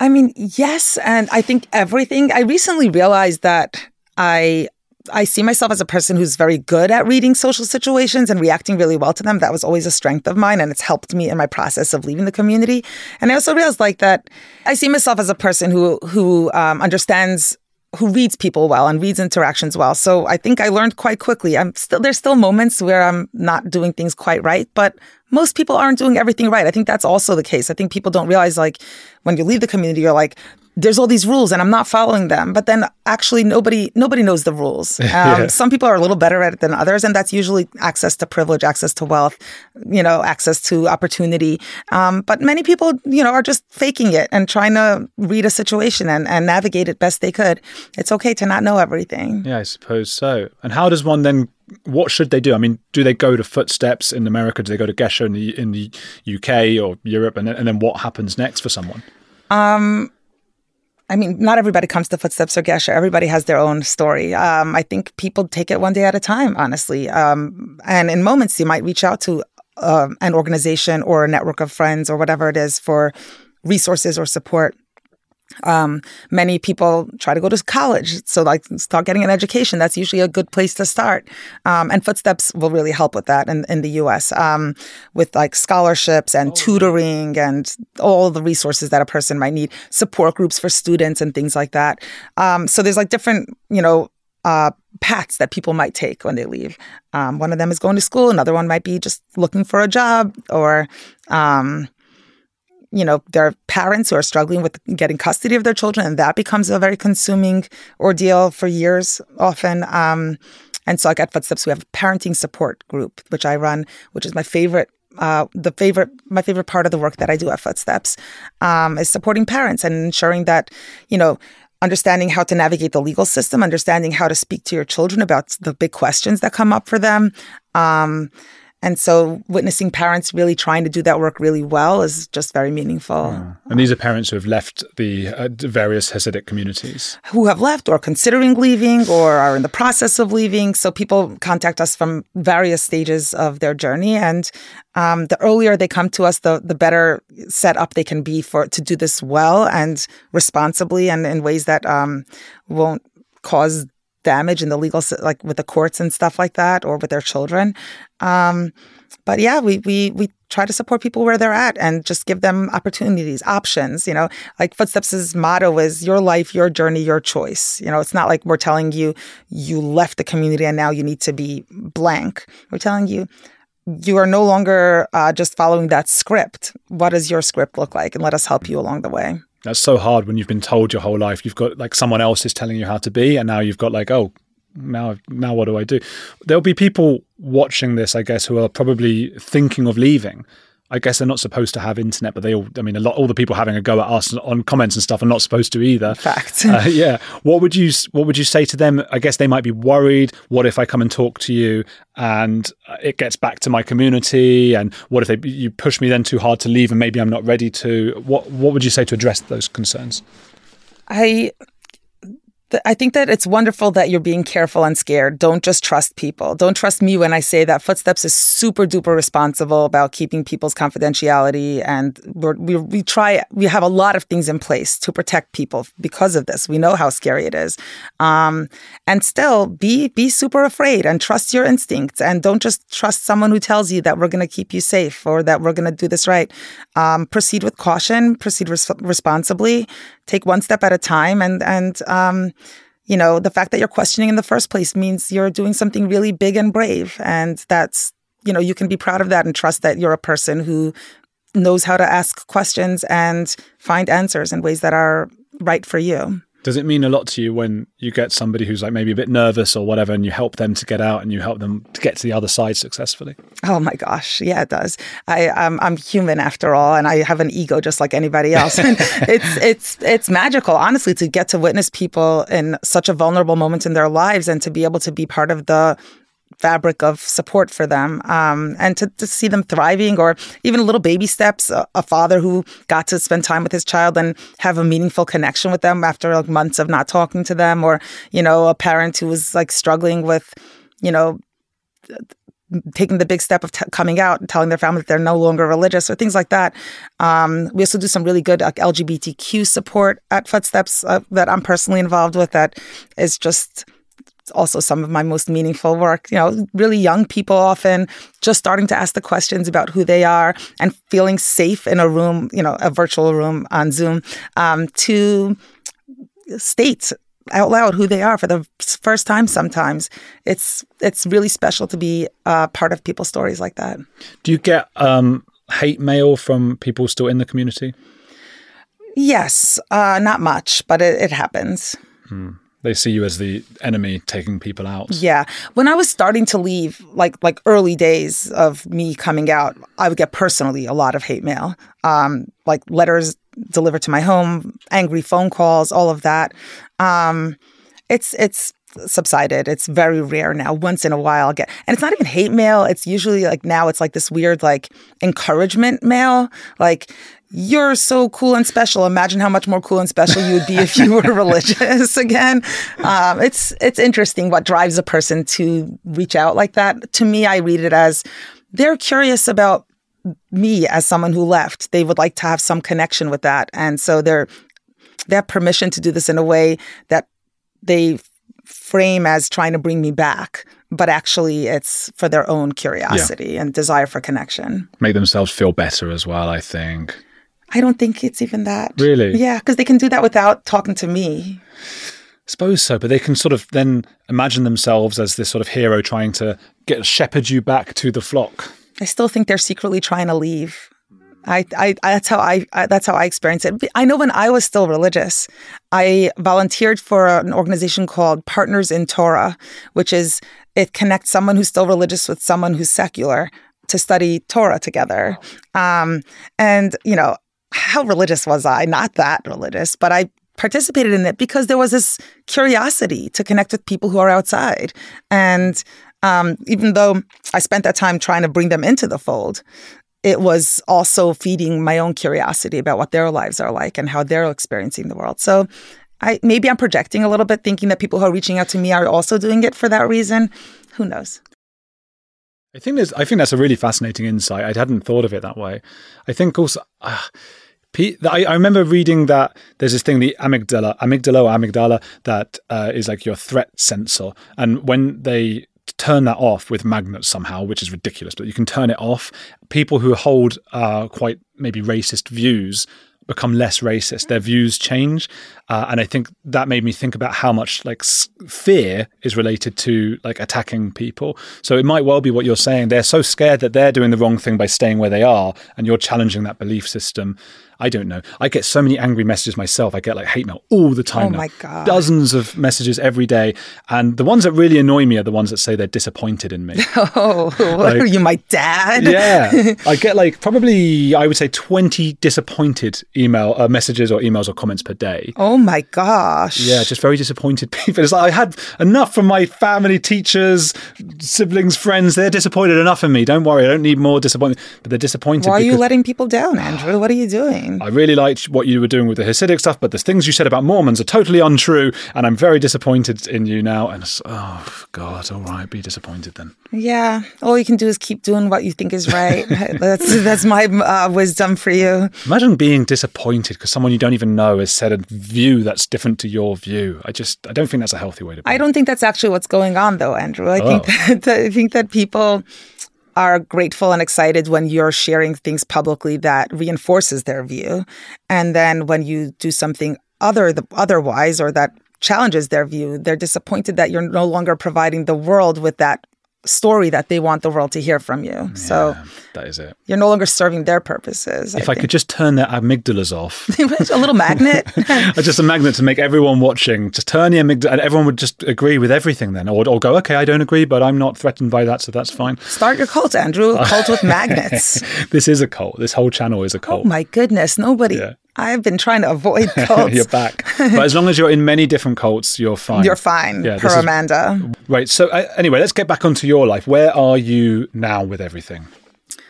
I mean, yes, and I think everything. I recently realized that I I see myself as a person who's very good at reading social situations and reacting really well to them. That was always a strength of mine, and it's helped me in my process of leaving the community. And I also realized like that I see myself as a person who who um, understands who reads people well and reads interactions well. So I think I learned quite quickly. I'm still there's still moments where I'm not doing things quite right, but most people aren't doing everything right. I think that's also the case. I think people don't realize like when you leave the community, you're like, there's all these rules and I'm not following them. But then actually nobody nobody knows the rules. Um, yeah. Some people are a little better at it than others, and that's usually access to privilege, access to wealth, you know, access to opportunity. Um, but many people, you know, are just faking it and trying to read a situation and, and navigate it best they could. It's okay to not know everything. Yeah, I suppose so. And how does one then what should they do? I mean, do they go to Footsteps in America? Do they go to Gesher in the in the UK or Europe? And, and then what happens next for someone? Um, I mean, not everybody comes to Footsteps or Gesher. Everybody has their own story. Um, I think people take it one day at a time, honestly. Um, and in moments, you might reach out to uh, an organization or a network of friends or whatever it is for resources or support. Um, many people try to go to college, so like start getting an education. That's usually a good place to start. Um, and Footsteps will really help with that in, in the U.S. Um, with like scholarships and oh. tutoring and all the resources that a person might need, support groups for students and things like that. Um, so there's like different, you know, uh, paths that people might take when they leave. Um, one of them is going to school. Another one might be just looking for a job or um, you know, there are parents who are struggling with getting custody of their children, and that becomes a very consuming ordeal for years often. Um, and so, like at Footsteps, we have a parenting support group, which I run, which is my favorite. Uh, the favorite, my favorite part of the work that I do at Footsteps um, is supporting parents and ensuring that, you know, understanding how to navigate the legal system, understanding how to speak to your children about the big questions that come up for them. Um, and so witnessing parents really trying to do that work really well is just very meaningful. Yeah. And these are parents who have left the uh, various Hasidic communities. Who have left or considering leaving or are in the process of leaving. So people contact us from various stages of their journey. And um, the earlier they come to us, the, the better set up they can be for to do this well and responsibly and in ways that um, won't cause damage in the legal like with the courts and stuff like that or with their children. Um, but yeah we we we try to support people where they're at and just give them opportunities options you know? Like footsteps' motto is your life your journey your choice. You know it's not like we're telling you you left the community and now you need to be blank. We're telling you you are no longer uh, just following that script. What does your script look like? And let us help you along the way that's so hard when you've been told your whole life you've got like someone else is telling you how to be, and now you've got like, oh, now now what do I do? There'll be people watching this, I guess, who are probably thinking of leaving I guess they're not supposed to have internet, but they all, I mean, a lot, all the people having a go at us on comments and stuff are not supposed to either. Fact. Uh, yeah. What would you, what would you say to them? I guess they might be worried. What if I come and talk to you and it gets back to my community? And what if they, you push me then too hard to leave and maybe I'm not ready to? What, what would you say to address those concerns? I I think that it's wonderful that you're being careful and scared. Don't just trust people. Don't trust me when I say that Footsteps is super duper responsible about keeping people's confidentiality. And we we, try, we have a lot of things in place to protect people because of this. We know how scary it is. Um, and still be, be super afraid and trust your instincts and don't just trust someone who tells you that we're going to keep you safe or that we're going to do this right. Um, proceed with caution, proceed res- responsibly, take one step at a time and, and, um, you know, the fact that you're questioning in the first place means you're doing something really big and brave. And that's, you know, you can be proud of that and trust that you're a person who knows how to ask questions and find answers in ways that are right for you. Does it mean a lot to you when you get somebody who's like maybe a bit nervous or whatever and you help them to get out and you help them to get to the other side successfully? Oh my gosh, yeah, it does. I um, I'm human after all and I have an ego just like anybody else. And it's it's it's magical honestly to get to witness people in such a vulnerable moment in their lives and to be able to be part of the fabric of support for them um, and to, to see them thriving or even little baby steps a, a, father who got to spend time with his child and have a meaningful connection with them after like months of not talking to them or you know a parent who was like struggling with you know taking the big step of t- coming out and telling their family that they're no longer religious or things like that. Um, we also do some really good like, LGBTQ support at Footsteps uh, that I'm personally involved with. That is just also some of my most meaningful work. You know, really young people often just starting to ask the questions about who they are and feeling safe in a room, you know, a virtual room on Zoom, um, to state out loud who they are for the first time. Sometimes it's it's really special to be uh, part of people's stories like that. Do you get um, hate mail from people still in the community? Yes, uh, not much, but it, it happens. Hmm. They see you as the enemy taking people out. Yeah. When I was starting to leave, like like early days of me coming out, I would get personally a lot of hate mail. Um, like letters delivered to my home, angry phone calls, all of that. Um, it's it's subsided. It's very rare now. Once in a while, I'll get, and it's not even hate mail. It's usually like now it's like this weird like encouragement mail. Like you're so cool and special. Imagine how much more cool and special you would be if you were religious again. Um, it's it's interesting what drives a person to reach out like that. To me, I read it as they're curious about me as someone who left. They would like to have some connection with that, and so they're they have permission to do this in a way that they frame as trying to bring me back but actually it's for their own curiosity yeah. and desire for connection make themselves feel better as well i think I don't think it's even that. Really? Yeah, because they can do that without talking to me. I suppose so, but they can sort of then imagine themselves as this sort of hero trying to get shepherd you back to the flock. I still think they're secretly trying to leave. I, I, that's how I, I, that's how I experience it. I know when I was still religious, I volunteered for an organization called Partners in Torah, which is it connects someone who's still religious with someone who's secular to study Torah together. Um, and you know, how religious was I? Not that religious, but I participated in it because there was this curiosity to connect with people who are outside. And um, even though I spent that time trying to bring them into the fold, it was also feeding my own curiosity about what their lives are like and how they're experiencing the world. So I maybe I'm projecting a little bit, thinking that people who are reaching out to me are also doing it for that reason. Who knows? I think there's, I think that's a really fascinating insight. I hadn't thought of it that way. I think also. Uh, I, I, remember reading that there's this thing, the amygdala, amygdala or amygdala, that uh, is like your threat sensor. And when they turn that off with magnets somehow, which is ridiculous, but you can turn it off, people who hold uh, quite maybe racist views become less racist. Their views change, uh, and I think that made me think about how much like fear is related to like attacking people. So it might well be what you're saying. They're so scared that they're doing the wrong thing by staying where they are, and you're challenging that belief system. I don't know. I get so many angry messages myself. I get like hate mail all the time. Oh now. my god! Dozens of messages every day, and the ones that really annoy me are the ones that say they're disappointed in me. oh, like, are you, my dad? yeah, I get like probably I would say twenty disappointed email uh, messages or emails or comments per day. Oh my gosh! Yeah, just very disappointed people. It's like I had enough from my family, teachers, siblings, friends. They're disappointed enough in me. Don't worry, I don't need more disappointment. But they're disappointed. Why are you letting people down, Andrew? What are you doing? I really liked what you were doing with the Hasidic stuff, but the things you said about Mormons are totally untrue, and I'm very disappointed in you now. And oh God, all right, be disappointed then. Yeah, all you can do is keep doing what you think is right. that's that's my uh, wisdom for you. Imagine being disappointed because someone you don't even know has said a view that's different to your view. I just I don't think that's a healthy way to. Be. I don't think that's actually what's going on, though, Andrew. I oh. think that I think that people are grateful and excited when you're sharing things publicly that reinforces their view. And then when you do something other the, otherwise or that challenges their view, they're disappointed that you're no longer providing the world with that story that they want the world to hear from you. Yeah, so that is it. You're no longer serving their purposes. If I, I could just turn their amygdalas off, a little magnet, just a magnet to make everyone watching just turn the amygdala, and everyone would just agree with everything then, or, or go, okay, I don't agree, but I'm not threatened by that, so that's fine. Start your cult, Andrew. A cult with magnets. this is a cult. This whole channel is a oh cult. Oh my goodness, nobody. Yeah. I've been trying to avoid cults. you're back. But as long as you're in many different cults, you're fine. You're fine, yeah, per Amanda. Is, right. So, uh, anyway, let's get back onto your life. Where are you now with everything?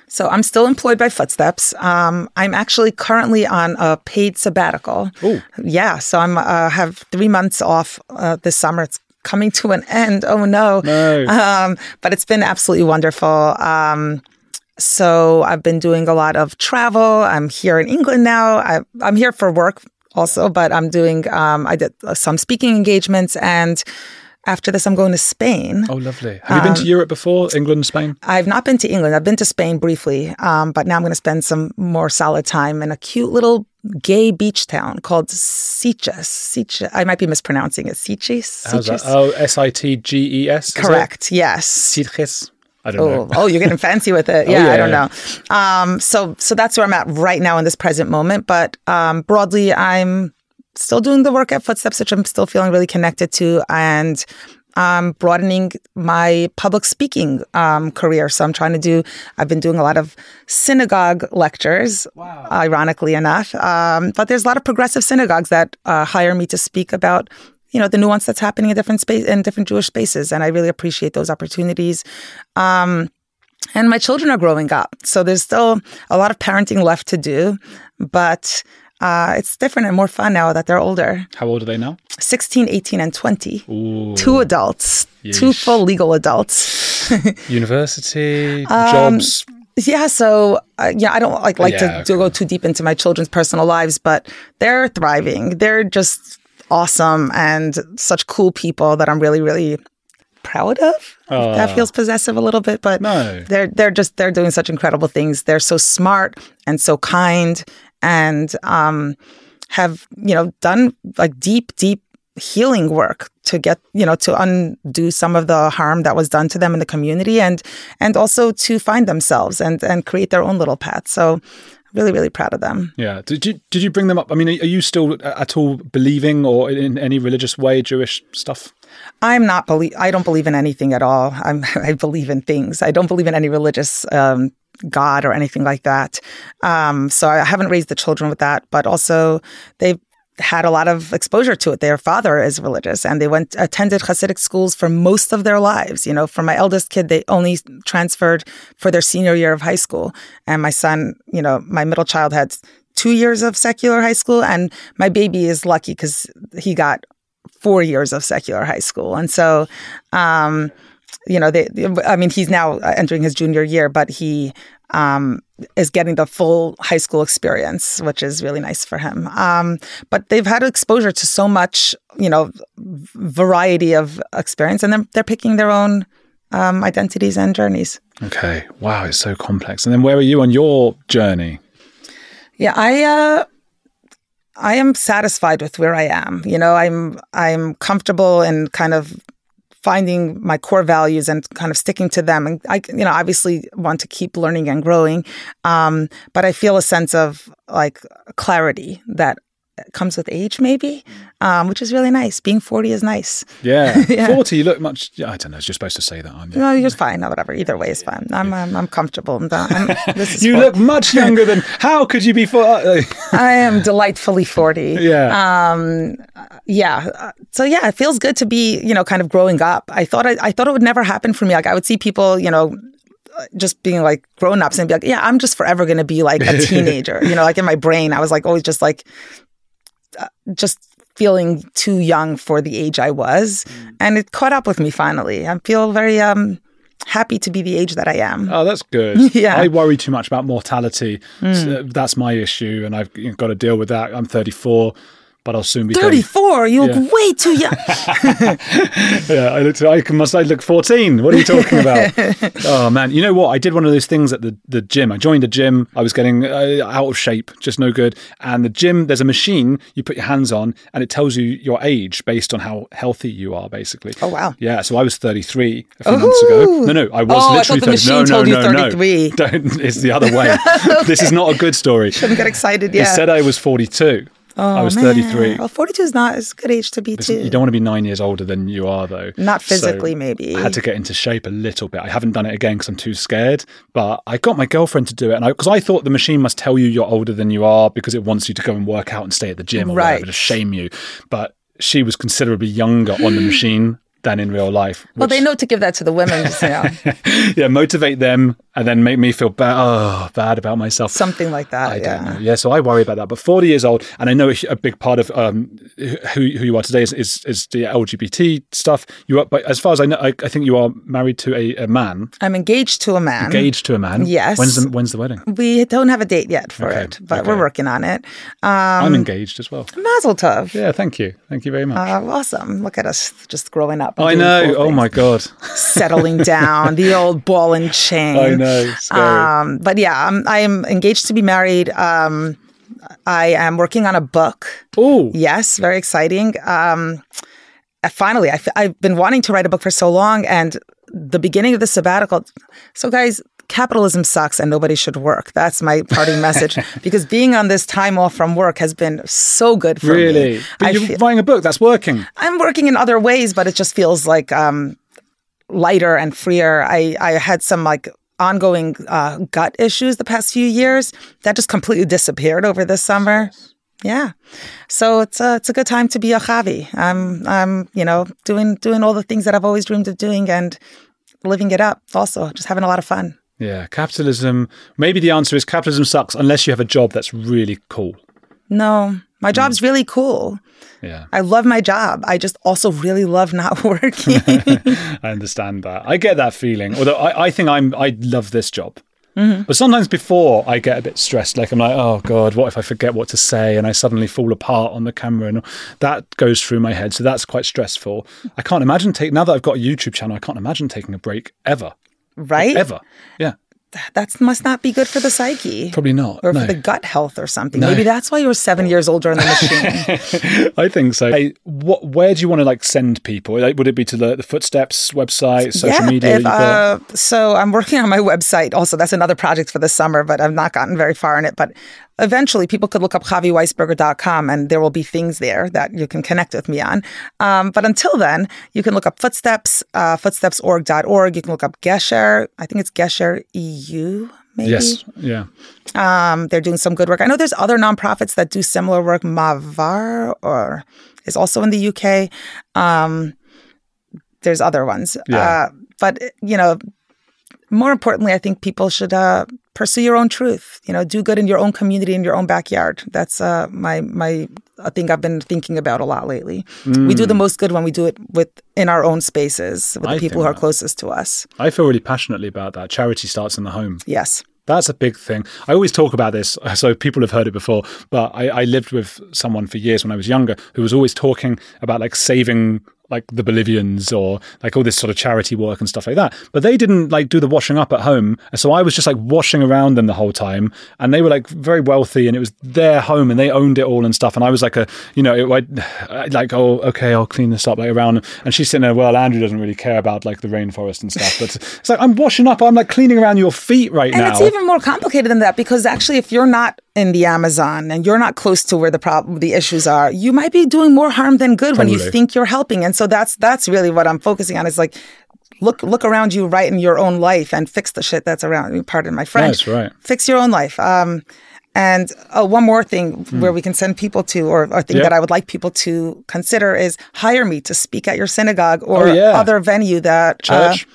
So, I'm still employed by Footsteps. Um, I'm actually currently on a paid sabbatical. Oh. Yeah. So, I'm uh, have three months off uh, this summer. It's coming to an end. Oh, no. No. Um, but it's been absolutely wonderful. Um, so I've been doing a lot of travel. I'm here in England now. I, am here for work also, but I'm doing, um, I did some speaking engagements and after this, I'm going to Spain. Oh, lovely. Have you been to um, Europe before, England, Spain? I've not been to England. I've been to Spain briefly, um, but now I'm going to spend some more solid time in a cute little gay beach town called Sitges. Sitges. I might be mispronouncing it. Sitges? That? Oh, S I T G E S? Correct. Yes. Sitges. I don't oh, know. oh, you're getting fancy with it. Yeah, oh, yeah I don't yeah. know. Um, so, so that's where I'm at right now in this present moment. But um, broadly, I'm still doing the work at Footsteps, which I'm still feeling really connected to, and um, broadening my public speaking um, career. So I'm trying to do. I've been doing a lot of synagogue lectures, wow. ironically enough. Um, but there's a lot of progressive synagogues that uh, hire me to speak about you know the nuance that's happening in different space in different Jewish spaces, and I really appreciate those opportunities. Um, and my children are growing up, so there's still a lot of parenting left to do, but uh, it's different and more fun now that they're older. How old are they now? 16, 18, and 20. Ooh. Two adults, two full legal adults. University, Um, jobs. Yeah, so uh, yeah, I don't like like Yeah, to, to go too deep into my children's personal lives, but they're thriving. They're just awesome and such cool people that I'm really really proud of. that feels possessive a little bit, but No. they're they're just they're doing such incredible things. They're so smart and so kind and um have, you know, done like deep deep healing work to get you know to undo some of the harm that was done to them in the community and and also to find themselves and and create their own little path so really really proud of them Yeah. Did you did you bring them up? I mean, are you still at all believing or in any religious way Jewish stuff? i'm not believe i don't believe in anything at all i'm i believe in things i don't believe in any religious um god or anything like that um so i haven't raised the children with that but also they've had a lot of exposure to it. Their father is religious and they went attended Hasidic schools for most of their lives. You know, for my eldest kid, they only transferred for their senior year of high school. And my son, you know, my middle child had two years of secular high school and my baby is lucky because he got four years of secular high school. And so, um, you know, they, I mean, he's now entering his junior year, but he um, is getting the full high school experience, which is really nice for him. Um, but they've had exposure to so much, you know, variety of experience, and then they're picking their own um, identities and journeys. Okay. Wow, it's so complex. And then where are you on your journey? Yeah, I uh I am satisfied with where I am. You know, I'm I'm comfortable in kind of finding my core values and kind of sticking to them. And I, you know, obviously want to keep learning and growing, um, but I feel a sense of like clarity that comes with age, maybe, um, which is really nice. Being forty is nice. Yeah. Yeah. 40, you look much, I don't know, you're supposed to say that, aren't you? No, you're fine. No, whatever. Either way is fine. I'm I'm, I'm comfortable. I'm, I'm, this is You look much younger than, how could you be 40? I am delightfully forty. yeah. um yeah Uh, so yeah it feels good to be you know kind of growing up i thought I, I thought it would never happen for me like i would see people you know uh, just being like grown ups and be like yeah i'm just forever going to be like a teenager you know like in my brain i was like always just like uh, just feeling too young for the age i was mm. and it caught up with me finally i feel very um happy to be the age that i am Oh, that's good. Yeah. I worry too much about mortality. Mm. So uh, that's my issue, and I've got to deal with that. I'm 34, but I'll soon be 34 you look Yeah. way too young Yeah, I look. I must. I look 14. What are you talking about? oh man, you know what? I did one of those things at the the gym. I joined a gym. I was getting uh, out of shape, just no good. And the gym, there's a machine you put your hands on, and it tells you your age based on how healthy you are, basically. Oh, wow. Yeah. So I was 33 a few months ago. No, no, I was Oh, I literally thought the 30 no, machine no, told you no, no. 33. Don't. It's the other way. This is not a good story. shouldn't get excited It yeah said I was 42. I oh, was Oh, man. 33. Well, 42 is not as good age to be too. You don't want to be nine years older than you are, though. Not So physically, maybe. I had to get into shape a little bit. I haven't done it again because I'm too scared. But I got my girlfriend to do it, and because I, thought the machine must tell you you're older than you are because it wants you to go and work out and stay at the gym or Right. whatever to shame you. But she was considerably younger on the machine than in real life. well, they know to give that to the women, you know, yeah, motivate them and then make me feel bad. Oh, bad about myself. something like that. I yeah. don't know. Yeah, so I worry about that. But 40 years old, and I know a a big part of um, who who you are today is, is, is the LGBT stuff. You are, but as far as I know, I, I think you are married to a, a man, I'm engaged to a man. engaged to a man. Yes. When's the when's the wedding? We don't have a date yet for Okay, it, but okay. we're working on it. Um, I'm engaged as well. Mazel tov. Yeah, thank you, thank you very much. Uh, awesome. Look at us just growing up. And I know. oh things. my god. Settling down, the old ball and chain. I know. Um, but yeah, I'm, I am engaged to be married. Um, I am working on a book. oh, Yes, very exciting. Um, uh, finally, I f- I've been wanting to write a book for so long, and the beginning of the sabbatical. So, guys, capitalism sucks, and nobody should work. That's my parting message. Because being on this time off from work has been so good for me. really? But I you're feel- writing a book. That's working. I'm working in other ways, but it just feels like um, lighter and freer. I, I had some like ongoing uh, gut issues the past few years that just completely disappeared over this summer. Yeah. So it's a, it's a good time to be a Chavie. I'm, I'm, you know, doing, doing all the things that I've always dreamed of doing and living it up also, just having a lot of fun. Yeah. Capitalism. Maybe the answer is capitalism sucks unless you have a job that's really cool. No, my hmm. job's really cool. Yeah. I love my job. I just also really love not working. I understand that. I get that feeling. Although I, I think I'm I love this job. Mm-hmm. But sometimes before I get a bit stressed, like I'm like, oh God, what if I forget what to say and I suddenly fall apart on the camera and that goes through my head. So that's quite stressful. I can't imagine take now that I've got a YouTube channel, I can't imagine taking a break ever. Right? Ever. Yeah. That must not be good for the psyche. Probably not. or no. for the gut health or something. No. Maybe that's why you were seven years older in the machine. I think so. Hey, what where do you want to like send people? Like, would it be to the, the footsteps website, social yeah, media? if, uh, so I'm working on my website. Also, that's another project for the summer, but I've not gotten very far in it. But eventually, people could look up chavieweisberger.com and there will be things there that you can connect with me on. Um, but until then, you can look up Footsteps, uh, footstepsorg.org. You can look up Gesher. I think it's Gesher EU. You maybe. yes. Yeah. Um, they're doing some good work. I know there's other nonprofits that do similar work. Mavar or is also in the UK. Um, there's other ones. Yeah. Uh, but you know, more importantly, I think people should uh, pursue your own truth. You know, do good in your own community, in your own backyard. That's uh, my my a thing I've been thinking about a lot lately. We do the most good when we do it with in our own spaces with the I people who are that. closest to us. I feel really passionately about that. Charity starts in the home. Yes. That's a big thing. I always talk about this, so people have heard it before. But I, I lived with someone for years when I was younger who was always talking about like saving like the Bolivians or like all this sort of charity work and stuff like that. But they didn't like do the washing up at home. And so I was just like washing around them the whole time. And they were like very wealthy and it was their home and they owned it all and stuff. And I was like a, you know, it, I, like, oh, okay, I'll clean this up like around. And she's sitting there, well, Andrew doesn't really care about like the rainforest and stuff. But it's like, I'm washing up. I'm like cleaning around your feet right And now. And it's even more complicated than that because actually, if you're not in the Amazon and you're not close to where the problem, the issues are, you might be doing more harm than good when you think you're helping. And so that's that's really what I'm focusing on. Is like look look around you right in your own life and fix the shit that's around. you. Pardon my French. That's right. Fix your own life. Um, and uh, one more thing where we can send people to, or a thing. Yeah. that I would like people to consider is hire me to speak at your synagogue or Oh, yeah. other venue that uh, Church. uh,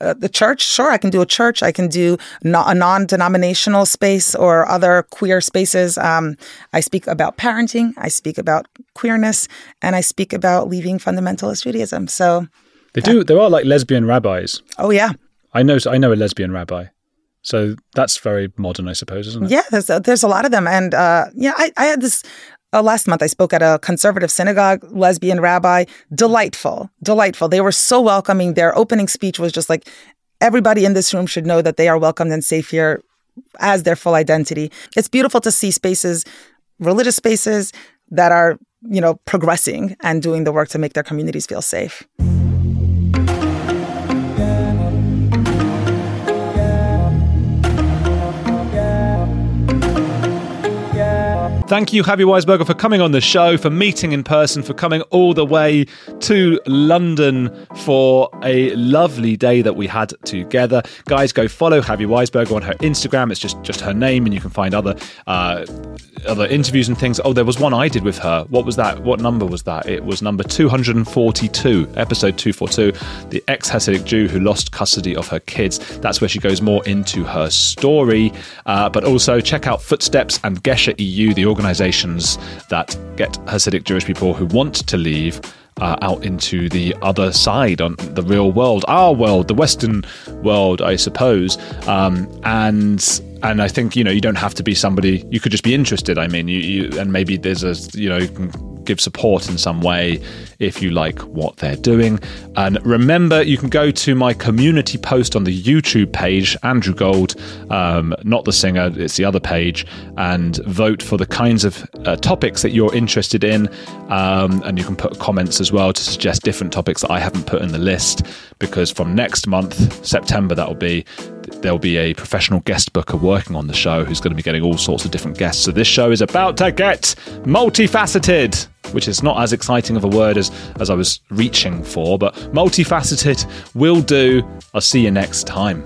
the church sure i can do a church i can do no, a non-denominational space or other queer spaces um, i speak about parenting i speak about queerness and i speak about leaving fundamentalist judaism so They do. There are like lesbian rabbis. oh yeah I know. I know a lesbian rabbi. So that's very modern, I suppose, isn't it? yeah there's a, there's a lot of them and uh, yeah I, I had this uh, last month i spoke at a conservative synagogue lesbian rabbi delightful delightful they were so welcoming their opening speech was just like everybody in this room should know that they are welcomed and safe here as their full identity. It's beautiful to see spaces, religious spaces that are, you know, progressing and doing the work to make their communities feel safe. Thank you, Chavie Weisberger, for coming on the show, for meeting in person, for coming all the way to London for a lovely day that we had together. Guys, go follow Chavie Weisberger on her Instagram. It's just just her name, and you can find other uh, other interviews and things. Oh, there was one I did with her. What was that? What number was that? It was number 242, episode 242, the ex Hasidic Jew who lost custody of her kids. That's where she goes more into her story. Uh, but also check out Footsteps and Gesher EU, the organizations that get Hasidic Jewish people who want to leave. Uh, out into the other side on the real world, our world, the Western world, I suppose. Um, and and I think you know you don't have to be somebody. You could just be interested. I mean, you, you and maybe there's a you know you can give support in some way if you like what they're doing. And remember, you can go to my community post on the YouTube page, Andrew Gold, um, not the singer, it's the other page, and vote for the kinds of uh, topics that you're interested in. Um, and you can put comments as well to suggest different topics that I haven't put in the list because from next month, September, that will be there'll be a professional guest booker working on the show who's going to be getting all sorts of different guests. So this show is about to get multifaceted, which is not as exciting of a word as, as I was reaching for, but multifaceted will do. I'll see you next time.